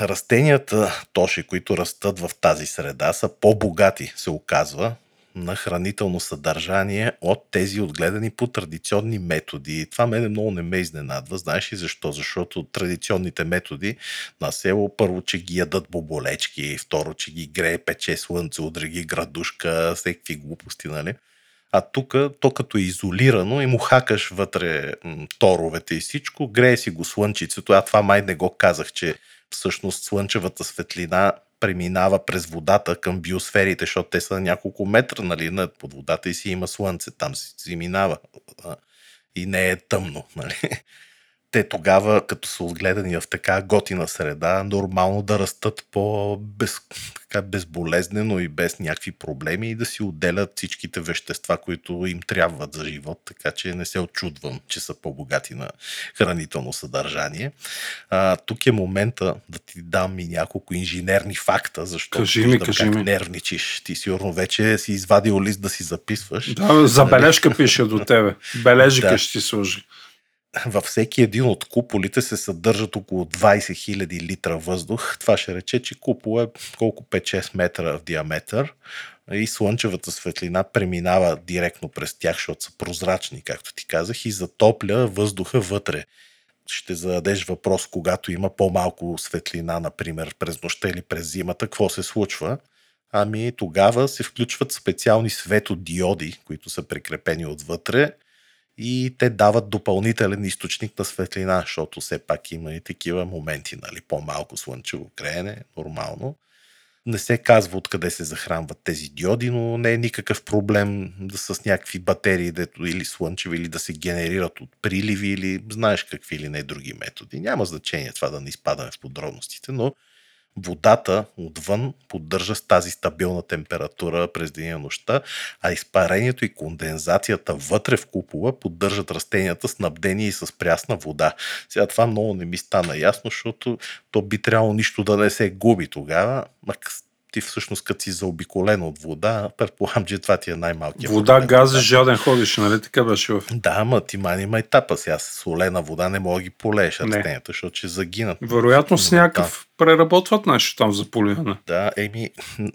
Растенията, тоши, които растат в тази среда, са по-богати, се оказва, на хранително съдържание от тези отгледани по традиционни методи. Това мене много не ме изненадва. Знаеш ли защо? Защото традиционните методи на село първо, че ги ядат боболечки, второ, че ги грее пече слънце, удри ги градушка, всеки глупости, нали? А тук, то като е изолирано и му хакаш вътре м, торовете и всичко, грее си го слънчицето. А това май не го казах, че всъщност слънчевата светлина преминава през водата към биосферите, защото те са на няколко метра нали, над под водата и си има слънце, там си, си минава и не е тъмно. Нали те тогава, като са отгледани в така готина среда, нормално да растат по-без, така безболезнено и без някакви проблеми и да си отделят всичките вещества, които им трябват за живот, така че не се очудвам, че са по-богати на хранително съдържание. А, тук е момента да ти дам и няколко инженерни факта, защото кажи ми, кажи ми. нервничиш. Ти сигурно вече си извадил лист да си записваш. Да, забележка пише до тебе. Бележика да. ще ти служи във всеки един от куполите се съдържат около 20 000 литра въздух. Това ще рече, че купол е колко 5-6 метра в диаметър и слънчевата светлина преминава директно през тях, защото са прозрачни, както ти казах, и затопля въздуха вътре. Ще зададеш въпрос, когато има по-малко светлина, например, през нощта или през зимата, какво се случва? Ами тогава се включват специални светодиоди, които са прикрепени отвътре и те дават допълнителен източник на светлина, защото все пак има и такива моменти, нали, по-малко слънчево креене, нормално. Не се казва откъде се захранват тези диоди, но не е никакъв проблем да с някакви батерии дето, или слънчеви, или да се генерират от приливи, или знаеш какви или не други методи. Няма значение това да не изпадаме в подробностите, но водата отвън поддържа с тази стабилна температура през деня и нощта, а изпарението и кондензацията вътре в купола поддържат растенията снабдени и с прясна вода. Сега това много не ми стана ясно, защото то би трябвало нищо да не се губи тогава, ти всъщност като си заобиколен от вода, предполагам, че това ти е най-малкият. Вода, газ, да. жаден ходиш, нали така беше? В... Да, ама ти мани има етапа. Сега с солена вода не мога да ги полееш растенията, защото ще загинат. Вероятно с някакъв преработват нещо там за поливане. Да, еми,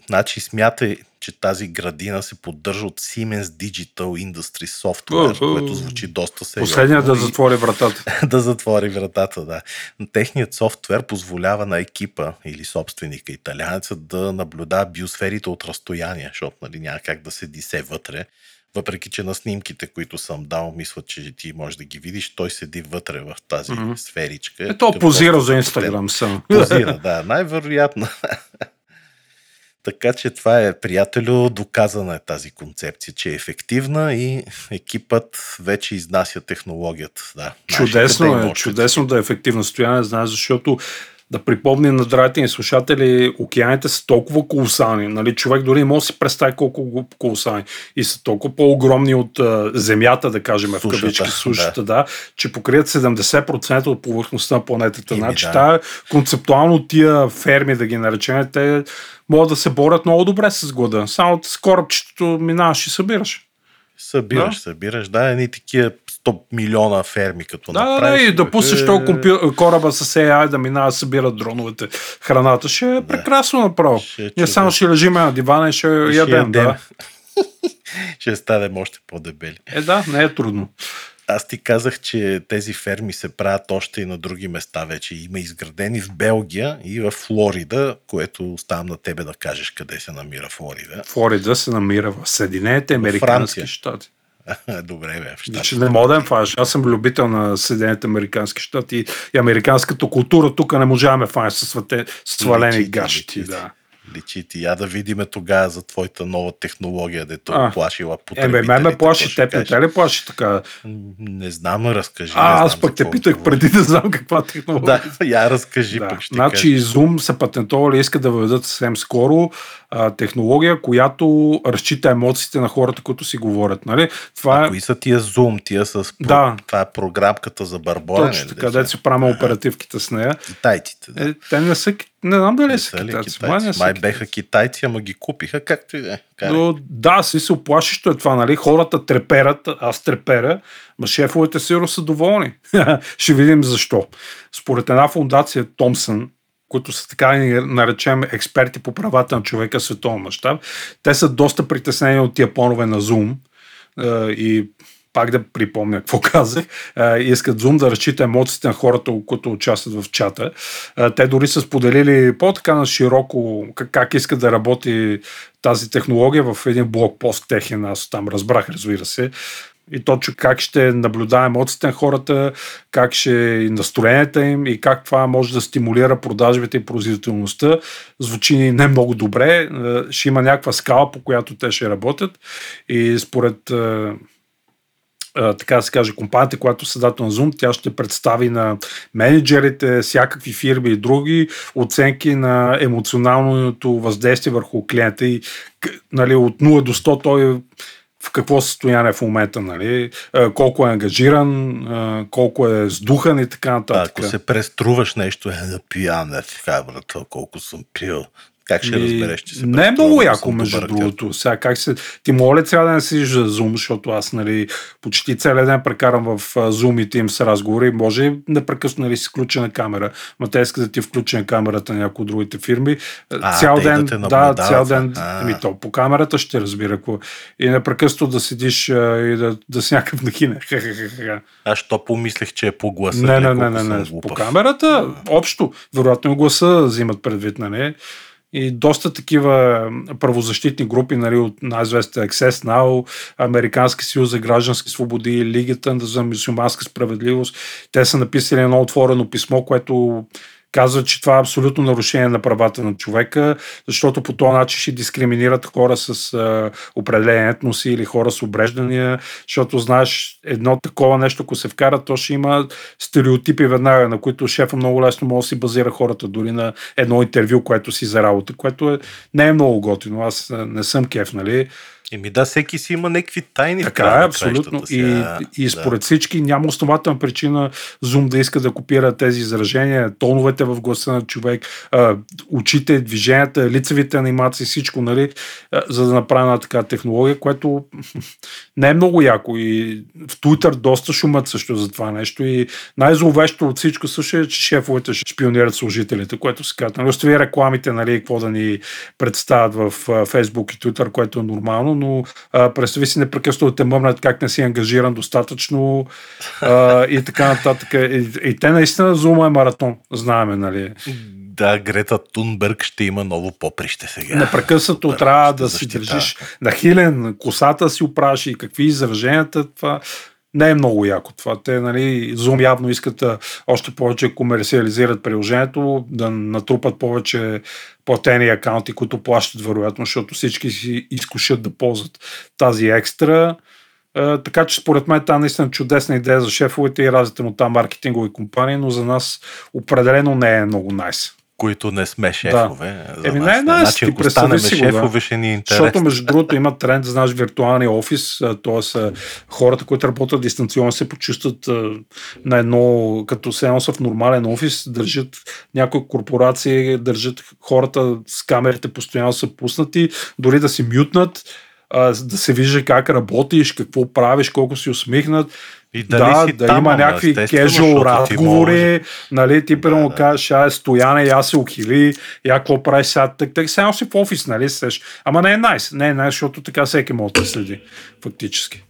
значи смятай, че тази градина се поддържа от Siemens Digital Industry Software, uh, uh, което звучи доста сериозно. Последният да затвори вратата. [laughs] да затвори вратата, да. Техният софтуер позволява на екипа или собственика италянеца да наблюдава биосферите от разстояние, защото нали, няма как да седи се вътре. Въпреки, че на снимките, които съм дал, мисля, че ти можеш да ги видиш, той седи вътре в тази mm-hmm. сферичка. Ето позира за Инстаграм само. Позира, [laughs] да, най-вероятно. [laughs] Така че това е, приятелю, доказана е тази концепция, че е ефективна и екипът вече изнася технологията. Да, чудесно е, чудесно да е ефективна стояне, знаеш, защото да припомним на здравите ни слушатели, океаните са толкова колосални. Нали? Човек дори не може да си представи колко колосални. И са толкова по-огромни от а, земята, да кажем, сушата, в кавички, сушата, да. да, че покрият 70% от повърхността на планетата. Ими, значи, да. тая, концептуално тия ферми, да ги наречем, те могат да се борят много добре с глада. Само с корабчето минаваш и събираш. Събираш, да? събираш, да, едни такива 100 милиона ферми, като да, направиш. Да, и да пуснеш този компю... кораба с AI да минава, събира дроновете. Храната ще е да. прекрасно направо. Ще Ние само ще лежим на дивана и ще, ще ядем. Да. [laughs] ще станем още по-дебели. Е, да, не е трудно. аз ти казах, че тези ферми се правят още и на други места вече. Има изградени в Белгия и в Флорида, което оставам на тебе да кажеш къде се намира Флорида. Флорида се намира в Съединените Американски щати. [laughs] Добре, бе. В Значи не мога да фаш. Аз съм любител на Съединените Американски щати и американската култура. Тук не можаваме фаш с свалени гащи. Да личи ти. Я да видиме тогава за твоята нова технология, дето а, плашила потребителите. Е, ме, ме плаши, теб не те ли плаши така? Не знам, разкажи. А, аз пък те питах преди да знам каква технология. Да, [laughs] я разкажи да. пък ще Значи кажа. Zoom са патентовали, искат да въведат съвсем скоро а, технология, която разчита емоциите на хората, които си говорят. Нали? Това а е... кои са тия Zoom? Тия с... Да. Това е програмката за барборене. Точно така, където си правим оперативките с нея. Китайците. Да. Е, те не са не знам дали са китайци. китайци. Май, Май беха китайци, ама ги купиха, както и да е. Но да, си се оплашищо е това, нали? Хората треперят, аз треперя, ма шефовете сигурно са доволни. [laughs] Ще видим защо. Според една фундация Томсън, които са така наречем експерти по правата на човека в световен мащаб, те са доста притеснени от тия планове на Zoom и пак да припомня какво [laughs] казах, искат Zoom да разчита емоциите на хората, които участват в чата. Те дори са споделили по-така на широко как, искат да работи тази технология в един блокпост техен, аз там разбрах, разбира се. И точно как ще наблюдава емоциите на хората, как ще и настроенията им и как това може да стимулира продажбите и производителността. Звучи не много добре. Ще има някаква скала, по която те ще работят. И според така да се каже, компанията, която е създател на Zoom, тя ще представи на менеджерите, всякакви фирми и други оценки на емоционалното въздействие върху клиента и нали, от 0 до 100 той в какво състояние в момента, нали? колко е ангажиран, колко е сдухан и така нататък. Ако се преструваш нещо, е да пиян, е, брат, колко съм пил. Как ще разбереш, че се Не е много яко, между другото. Сега, как се... Ти моля цял ден си за Zoom, защото аз нали, почти целият ден прекарам в Zoom и Teams разговори. Може непрекъснато нали, си включена камера, ма те искат да ти включена камерата на някои от другите фирми. А, цял ден, да, да, цял ден, ами то по камерата ще разбира. Ако... И непрекъснато да седиш а, и да, да си някакъв нахине. [laughs] Аз то помислих, че е по гласа. Не, не, не, не, не. По камерата, общо, вероятно гласа взимат предвид, нали? И доста такива правозащитни групи, нали, от най-известните Access Now, Американски съюз за граждански свободи, Лигата за мусулманска справедливост. Те са написали едно отворено писмо, което казват, че това е абсолютно нарушение на правата на човека, защото по този начин ще дискриминират хора с а, определен етноси или хора с обреждания, защото знаеш, едно такова нещо, ако се вкара, то ще има стереотипи веднага, на които шефа много лесно може да си базира хората дори на едно интервю, което си за работа, което е, не е много готино. Аз не съм кеф, нали? Еми да, всеки си има някакви тайни. Така е, абсолютно. И, и според да. всички няма основателна причина Zoom да иска да копира тези изражения, тоновете в гласа на човек, очите, движенията, лицевите анимации, всичко, нали, за да направи една така технология, което [laughs] не е много яко. И в Twitter доста шумът също за това нещо. И най-зловещо от всичко също е, че шефовете ще шпионират служителите, което се казва. Нали, остави рекламите, нали, какво да ни представят в Facebook и Twitter, което е нормално, но а, представи си непрекъснато да те мъмнат как не си ангажиран достатъчно а, и така нататък. И, и те наистина зума е маратон, знаеме, нали? Да, Грета Тунберг ще има ново поприще сега. Непрекъснато да, трябва да си държиш нахилен, косата си оправиш и какви израженията. Това не е много яко това. Те, нали, Zoom явно искат още повече комерциализират приложението, да натрупат повече платени акаунти, които плащат вероятно, защото всички си изкушат да ползват тази екстра. Uh, така че според мен това наистина чудесна идея за шефовете и разите му там маркетингови компании, но за нас определено не е много найс които не сме шефове. Да. Еми не, не, значи, ти представи си шефове, да. ще ни е интересно. Защото между другото има тренд, знаеш, виртуалния офис, т.е. хората, които работят дистанционно се почувстват на едно, като се са в нормален офис, държат някои корпорации, държат хората с камерите постоянно са пуснати, дори да си мютнат, да се вижда как работиш, какво правиш, колко си усмихнат и дали да, си да там, има някакви casual разговори, нали, ти примерно да, кажеш, ай, стояне, я се ухили, я какво прави сега, так, так, сега си в офис, нали, сеш. Ама не е найс, nice, не е найс, nice, защото така всеки може да следи, фактически.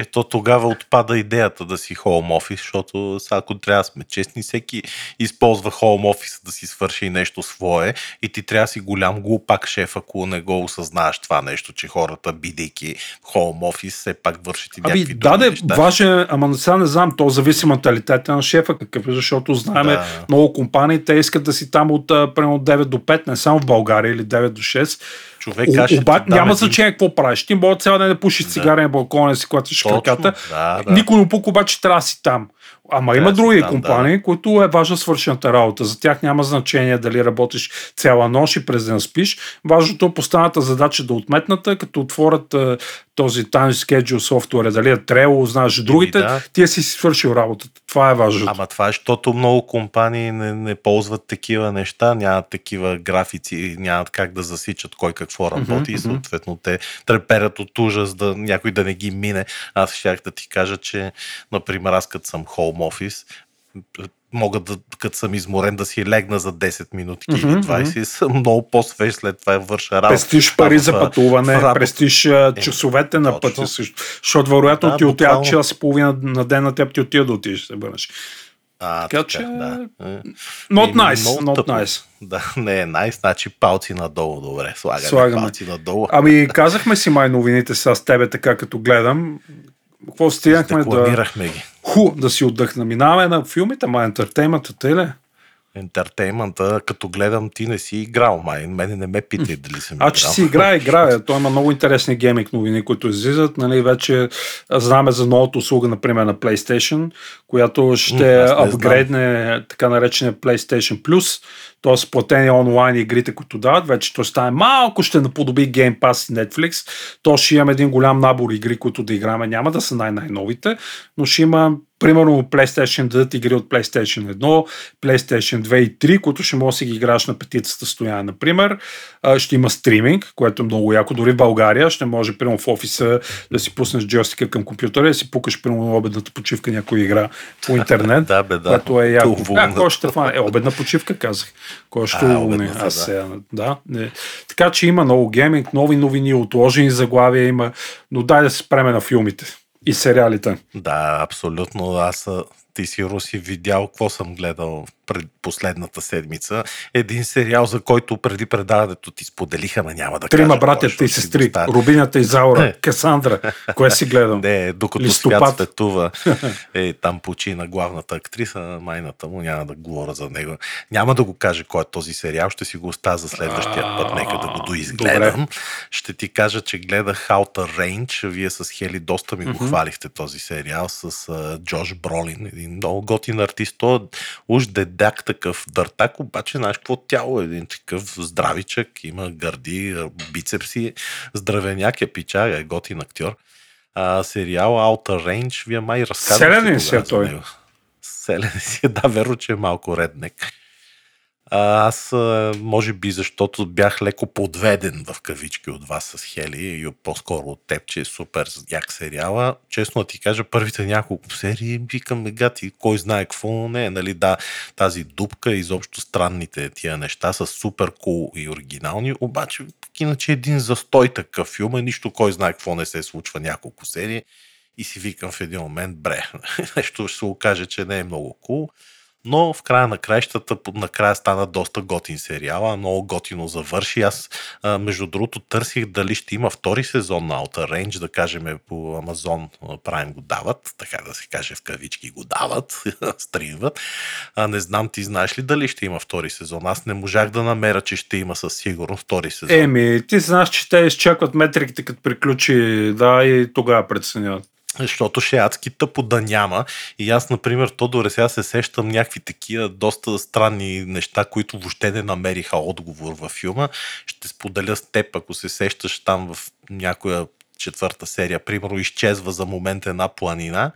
Ето тогава отпада идеята да си home office, защото ако трябва да сме честни, всеки използва home office да си свърши нещо свое и ти трябва да си голям глупак шеф, ако не го осъзнаеш това нещо, че хората, бидейки home office, все пак вършат и някакви да, да, важен, ама сега не знам, то зависи менталитета на шефа какъв е, защото знаем да. много компании, те искат да си там от примерно 9 до 5, не само в България или 9 до 6 човек каже. Оба, няма значение какво правиш. Ти може цял ден да пушиш да. цигари на балкона, си клатиш краката. Да, да. Никой не пук, обаче трябва да си там. Ама има други там, компании, да. които е важна свършената работа. За тях няма значение дали работиш цяла нощ и през ден спиш. Важното е постаната задача да отметната, като отворят е, този time schedule софтуер, дали е Trello, знаеш другите, да. ти си свършил работата. Това е важно. Ама това е, защото много компании не, не ползват такива неща, нямат такива графици, нямат как да засичат кой какво работи mm-hmm. и съответно те треперят от ужас да някой да не ги мине. Аз щях да ти кажа, че, например, аз като съм home office, мога да, като съм изморен, да си легна за 10 минути или mm-hmm. 20 и съм много по-свеж, след това върша работа. Пестиш пари за пътуване, в, престиш е, часовете е, на пътя също. Защото вероятно да, ти отива час и половина на ден на теб ти отива да отидеш се върнеш. А, така, така че... Да. Not nice, not тъпо. nice. Да, не е nice, значи палци надолу, добре. Слагаме, Слагаме. палци надолу. Ами казахме си май новините сега с тебе, така като гледам. Какво стигнахме да... ги. Ху, да си отдъхна. Минаваме на филмите, ма ентертеймента, те ли? Ентертеймента, като гледам, ти не си играл, май. Мене не ме питай дали съм играл. А, че си играе, играе. Той има много интересни гейминг новини, които излизат. Нали, вече знаме за новата услуга, например, на PlayStation, която ще апгрейдне така наречения PlayStation Plus, т.е. платени онлайн игрите, които дават, вече то стане малко, ще наподоби Game Pass и Netflix. То ще имаме един голям набор игри, които да играме. Няма да са най-най-новите, но ще има примерно PlayStation дадат игри от PlayStation 1, PlayStation 2 и 3, които ще може да си ги играеш на петицата стояне, например. Ще има стриминг, което е много яко. Дори в България ще може, примерно в офиса, да си пуснеш джойстика към компютъра и да си пукаш, примерно на обедната почивка някоя игра по интернет. [laughs] да, бе, да. Което е яко. А, кой ще фане? Е, обедна почивка, казах. Кой ще уволни? Аз сега, да. Не. Така че има много гейминг, нови новини, отложени заглавия има, но дай да се спреме на филмите и сериалите. Да, абсолютно. Аз ти си видял какво съм гледал пред последната седмица. Един сериал, за който преди предаването ти споделиха, но няма да Трима братята и сестри. Рубината и Заура. [laughs] Касандра. Кое си гледал? Не, докато Листопад. свят светува. [laughs] Е, там почина главната актриса, майната му, няма да говоря за него. Няма да го каже кой е този сериал, ще си го оставя за следващия път, нека да го доизгледам. Ще ти кажа, че гледах Outer Range. Вие с Хели доста ми го хвалихте този сериал с Джош Бролин, един много готин артист. Той уж дедак такъв дъртак, обаче знаеш какво тяло е един такъв здравичък, има гърди, бицепси, здравеняк е пича, е готин актьор. А, сериал Outer Range, вие май разказвате. Селен си е той. Селен си, да, верно, че е малко Аз, може би, защото бях леко подведен в кавички от вас с Хели и по-скоро от теб, че е супер як сериала. Честно да ти кажа, първите няколко серии викам, гати, кой знае какво, не е, нали, да, тази дупка, изобщо странните тия неща са супер кул cool и оригинални, обаче иначе един застой такъв филм е нищо, кой знае какво не се случва няколко серии и си викам в един момент, бре, [laughs] нещо ще се окаже, че не е много кул. Cool но в края на краищата накрая стана доста готин сериал, много готино завърши. Аз, между другото, търсих дали ще има втори сезон на Outer Range, да кажем по Amazon Prime го дават, така да се каже в кавички го дават, [laughs] стримват. А, не знам, ти знаеш ли дали ще има втори сезон? Аз не можах да намеря, че ще има със сигурност втори сезон. Еми, ти знаеш, че те изчакват метриките, като приключи, да, и тогава преценяват защото ще е адски тъпо да няма. И аз, например, Тодоре, сега се сещам някакви такива доста странни неща, които въобще не намериха отговор във филма. Ще споделя с теб, ако се сещаш там в някоя четвърта серия, примерно, изчезва за момент една планина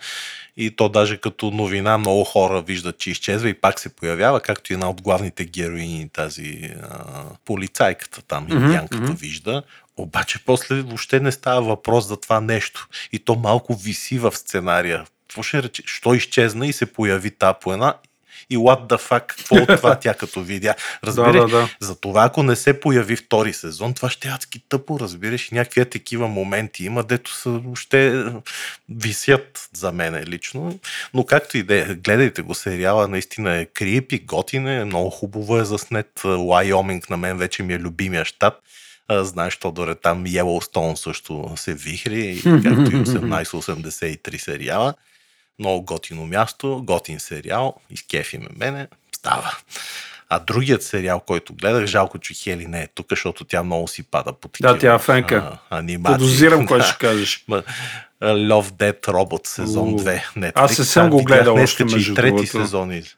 и то даже като новина много хора виждат, че изчезва и пак се появява, както и една от главните героини, тази а, полицайката там, mm-hmm, индианката mm-hmm. вижда. Обаче после въобще не става въпрос за това нещо. И то малко виси в сценария. Какво ще рече? Що изчезна и се появи та плана и what the fuck, какво от това тя като видя. Разбираш, [laughs] да, да, да. за това ако не се появи втори сезон, това ще е адски тъпо, разбираш, и някакви такива моменти има, дето са, ще висят за мене лично. Но както и да е, гледайте го сериала, наистина е крипи, готин е, много хубаво е заснет. Лайоминг на мен вече ми е любимия щат. А, знаеш, Тодоре, там Yellowstone също се вихри, както и 1883 сериала. Много готино място, готин сериал, изкефи ме мене, става. А другият сериал, който гледах, жалко, че Хели не е тук, защото тя много си пада по такива Да, тя е фенка. а, анимации. Подозирам кой ще [laughs] кажеш. Love Dead Robot сезон У, 2. Netflix. аз не съм го гледал още, между трети другото. сезон. из-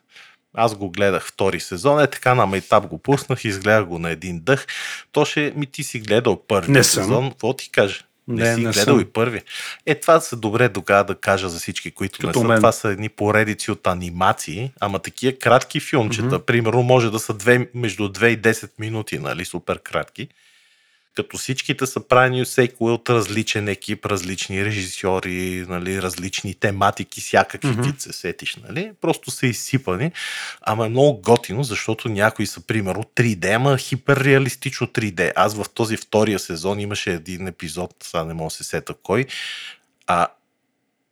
Аз го гледах втори сезон, е така на майтап го пуснах, изгледах го на един дъх. То ще ми ти си гледал първи Не съм. сезон, какво ти кажа? Не, Не, си не гледал съм. и първи. Е, това са добре тогава да кажа за всички, които Като не са. мен. Това са едни поредици от анимации, ама такива кратки филмчета. Примерно може да са две, между 2 и 10 минути, нали, супер кратки. Като всичките са правени всеки от различен екип, различни режисьори, нали, различни тематики, всякакви mm-hmm. вид се сетиш, нали? Просто са изсипани. Ама е много готино, защото някои са, примерно, 3D, ама хиперреалистично 3D. Аз в този втория сезон имаше един епизод, сега не мога да се сета кой, а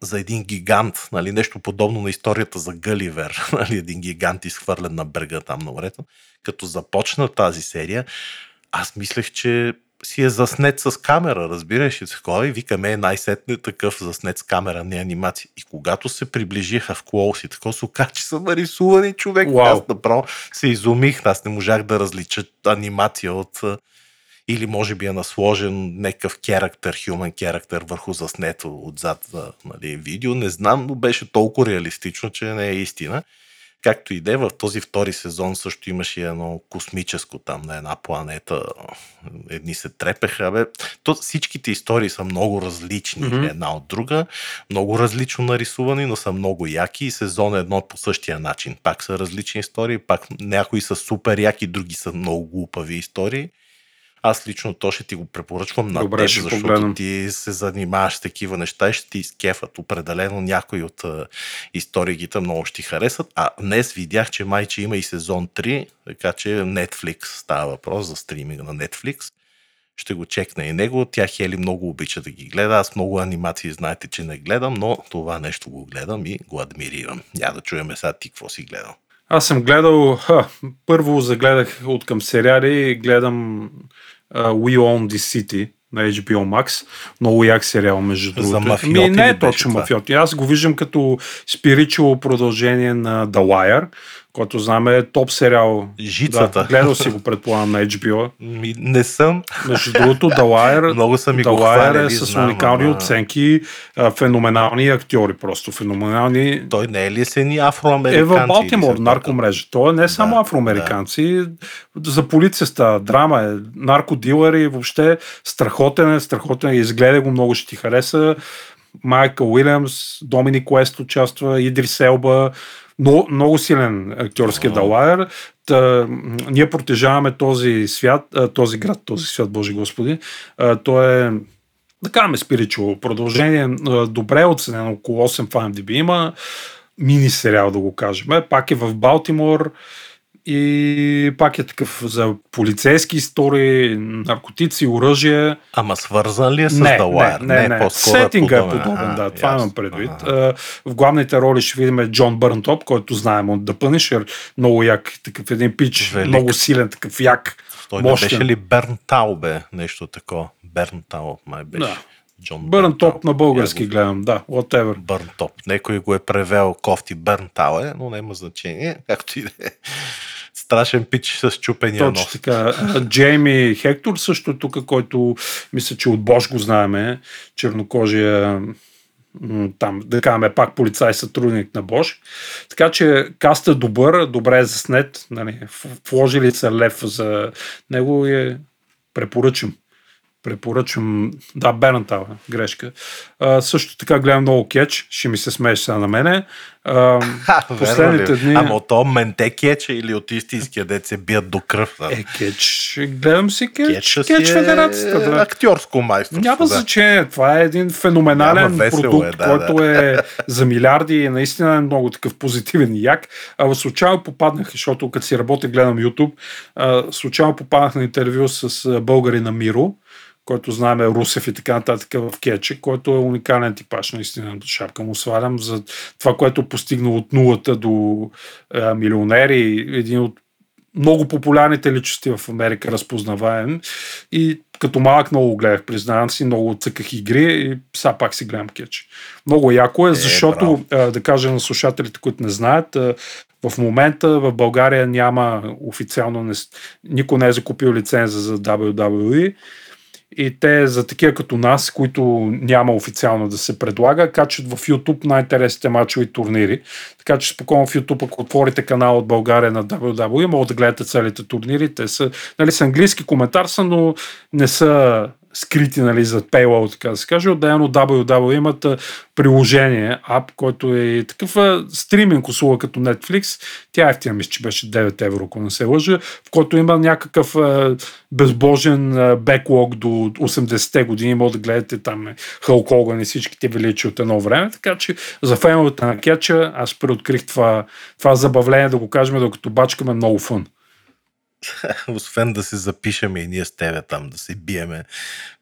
за един гигант, нали, нещо подобно на историята за Гъливер, [laughs] нали, един гигант изхвърлен на брега там на морето. Като започна тази серия, аз мислех, че си е заснет с камера, разбираш ли такова и викаме е най-сетне такъв заснет с камера, не анимация. И когато се приближиха в клоус и такова, се оказа, че са нарисувани човек. Уау. Аз направо се изумих, аз не можах да различа анимация от или може би е насложен някакъв керактер, human керактер върху заснето отзад нали, видео. Не знам, но беше толкова реалистично, че не е истина. Както и да е, в този втори сезон също имаше едно космическо там на една планета. Едни се трепеха. Бе. То, всичките истории са много различни mm-hmm. една от друга. Много различно нарисувани, но са много яки. И сезон едно по същия начин. Пак са различни истории, пак някои са супер яки, други са много глупави истории. Аз лично то ще ти го препоръчвам на Добре, теб, защото погледам. ти се занимаваш с такива неща и ще ти изкефат. Определено някои от а, много ще ти харесат. А днес видях, че майче има и сезон 3, така че Netflix става въпрос за стриминга на Netflix. Ще го чекна и него. Тя Хели много обича да ги гледа. Аз много анимации знаете, че не гледам, но това нещо го гледам и го адмирирам. Няма да чуем сега ти какво си гледал. Аз съм гледал, ха, първо загледах от към сериали, гледам We Own This City на HBO Max. Много як сериал, между другото. За мафиоти Ми, не е точно мафиоти. Аз го виждам като спиричуало продължение на The Wire, който знам е топ сериал. Жицата. Да, гледал си го, предполагам, на HBO. Ми, не съм. Между другото, Wire, Много Wire хваляли, е с знам, уникални ама- оценки, феноменални актьори, просто феноменални. Той не е ли с едни афроамериканци? Е в Балтимор, наркомрежа. То е не само Да, афроамериканци. За полиция става драма е. Наркодилъри, въобще страхотен е, страхотен е. Изгледай го, много ще ти хареса. Майкъл Уилямс, Доминик Уест участва, Идрис Елба. Много, много силен актьорски далайер. Та, ние протежаваме този свят, този град, този свят, Боже Господи. Той е да кажем спиричуало продължение, добре оценено, около 8 в IMDb има, мини сериал да го кажем. Пак е в Балтимор и пак е такъв за полицейски истории, наркотици, оръжие. Ама свързан ли е с Не, The Wire? не, не, не. по-скоро Сетинга е подобен. подобен, Ага, да, това имам предвид. Ага. А, В главните роли ще видим Джон Бърнтоп, който знаем от The Punisher, много як, такъв един пич, Велик. много силен, такъв як, Той не мощен. беше ли Бернтал, бе? Нещо такова. Бернтал, май беше. Да. Джон Бърнтоп на български Я го- гледам, да, whatever. Бърнтоп. Некой го е превел кофти Бернтал, е, но няма значение. Както и да е. Страшен пич с чупения Точно нос. така. А, Джейми Хектор също тук, който мисля, че от Бош го знаеме, чернокожия там, да кажем, пак полицай сътрудник на Бош. Така че каста е добър, добре е заснет, нали, вложили са лев за него и е препоръчам. Препоръчвам. Да, Бернтал, грешка. А, също така гледам много кетч. Ще ми се смееш сега на мене. А, [laughs] последните дни... Ама от то менте кетч или от истинския дет се бият до кръв? Да? Е, кетч. Гледам си кетч. Кетч, кетч е федерацията. Да. Актьорско майсторство. Няма да. значение. Това е един феноменален продукт, е, да, който да. е за милиарди и наистина е много такъв позитивен и як. А, случайно попаднах, защото като си работя, гледам YouTube, а, случайно попаднах на интервю с българи на Миро който знаем е Русев и така нататък в Кече, който е уникален типаж, наистина шапка му свалям за това, което е постигнал от нулата до е, милионери, един от много популярните личности в Америка, разпознаваем. И като малък много гледах, признавам си, много цъках игри и сега пак си гледам кетч. Много яко е, защото, е, да кажа на слушателите, които не знаят, в момента в България няма официално, никой не е закупил лиценза за WWE и те за такива като нас, които няма официално да се предлага, качват в YouTube най-интересните мачове и турнири. Така че спокойно в YouTube, ако отворите канал от България на WWE, могат да гледате целите турнири. Те са, нали, с английски коментар са, но не са скрити нали, зад paywall, така да се каже. Отделно WW имат приложение, ап, който е такъв стриминг услуга като Netflix. Тя е мисля, че беше 9 евро, ако не се лъжа, в който има някакъв безбожен беклог до 80-те години. Може да гледате там Халк Хоган и всичките величи от едно време. Така че за феновете на кетча аз преоткрих това, това забавление, да го кажем, докато бачкаме много фън. [laughs] освен да се запишеме и ние с тебе там, да се биеме.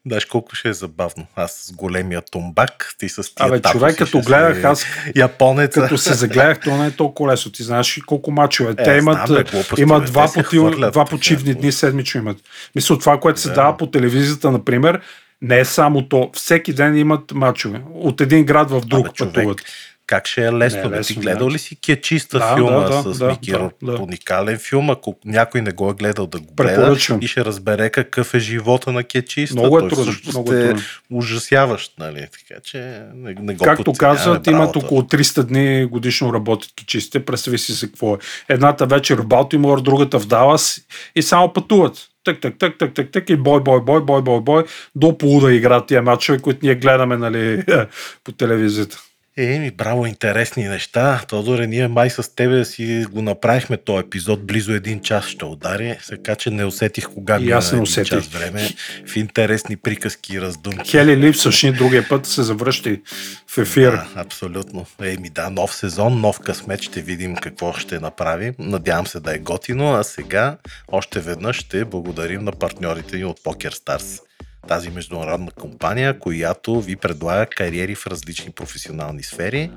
Даш колко ще е забавно. Аз с големия тумбак, ти с тия Абе, човек, като гледах, си... аз японеца. като се загледах, то не е толкова лесно. Ти знаеш колко мачове. Е, Те имат, знам, бе, имат два, поти, два почивни дни седмично имат. Мисля, това, което се да. дава по телевизията, например, не е само то. Всеки ден имат мачове. От един град в друг Абе, пътуват. Човек, как ще е лесно? Не, е лесно ти гледал ли си Кечиста да, филма да, с да, Мики да, да. Уникален филм, ако някой не го е гледал да го гледа и ще разбере какъв е живота на Кечиста. Много е трудно. Много е трудно. ужасяващ, нали? Така че не, не го Както казват, имат около 300 дни годишно работят кечистите. Представи си се какво е. Едната вечер в Балтимор, другата в Далас и само пътуват так, так, так, так, так, так и бой, бой, бой, бой, бой, бой, до полуда играят тия матчове, които ние гледаме нали, [laughs] по телевизията. Е, ми, браво, интересни неща. Тодоре, ние май с тебе си го направихме този епизод, близо един час ще удари, така че не усетих кога и аз не усетих. час време в интересни приказки и раздумки. Хели липсваш ни другия път се завръщи в ефир. Да, абсолютно. Еми да, нов сезон, нов късмет, ще видим какво ще направим. Надявам се да е готино, а сега още веднъж ще благодарим на партньорите ни от PokerStars тази международна компания, която ви предлага кариери в различни професионални сфери.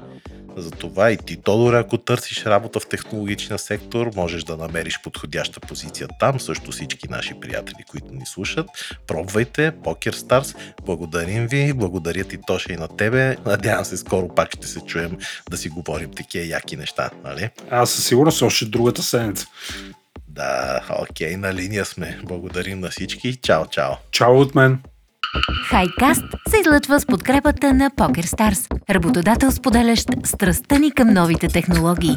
Затова и ти, Тодор, ако търсиш работа в технологичния сектор, можеш да намериш подходяща позиция там. Също всички наши приятели, които ни слушат. Пробвайте PokerStars. Благодарим ви. Благодаря ти, Тоша, и на тебе. Надявам се, скоро пак ще се чуем да си говорим такива яки неща. Нали? Аз със сигурност още другата седмица. Да, окей, на линия сме. Благодарим на всички. Чао, чао. Чао от мен. Хайкаст се излъчва с подкрепата на PokerStars, работодател споделящ страстта ни към новите технологии.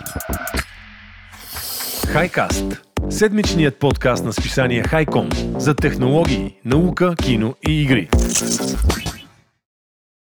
Хайкаст – седмичният подкаст на списание Хайком за технологии, наука, кино и игри.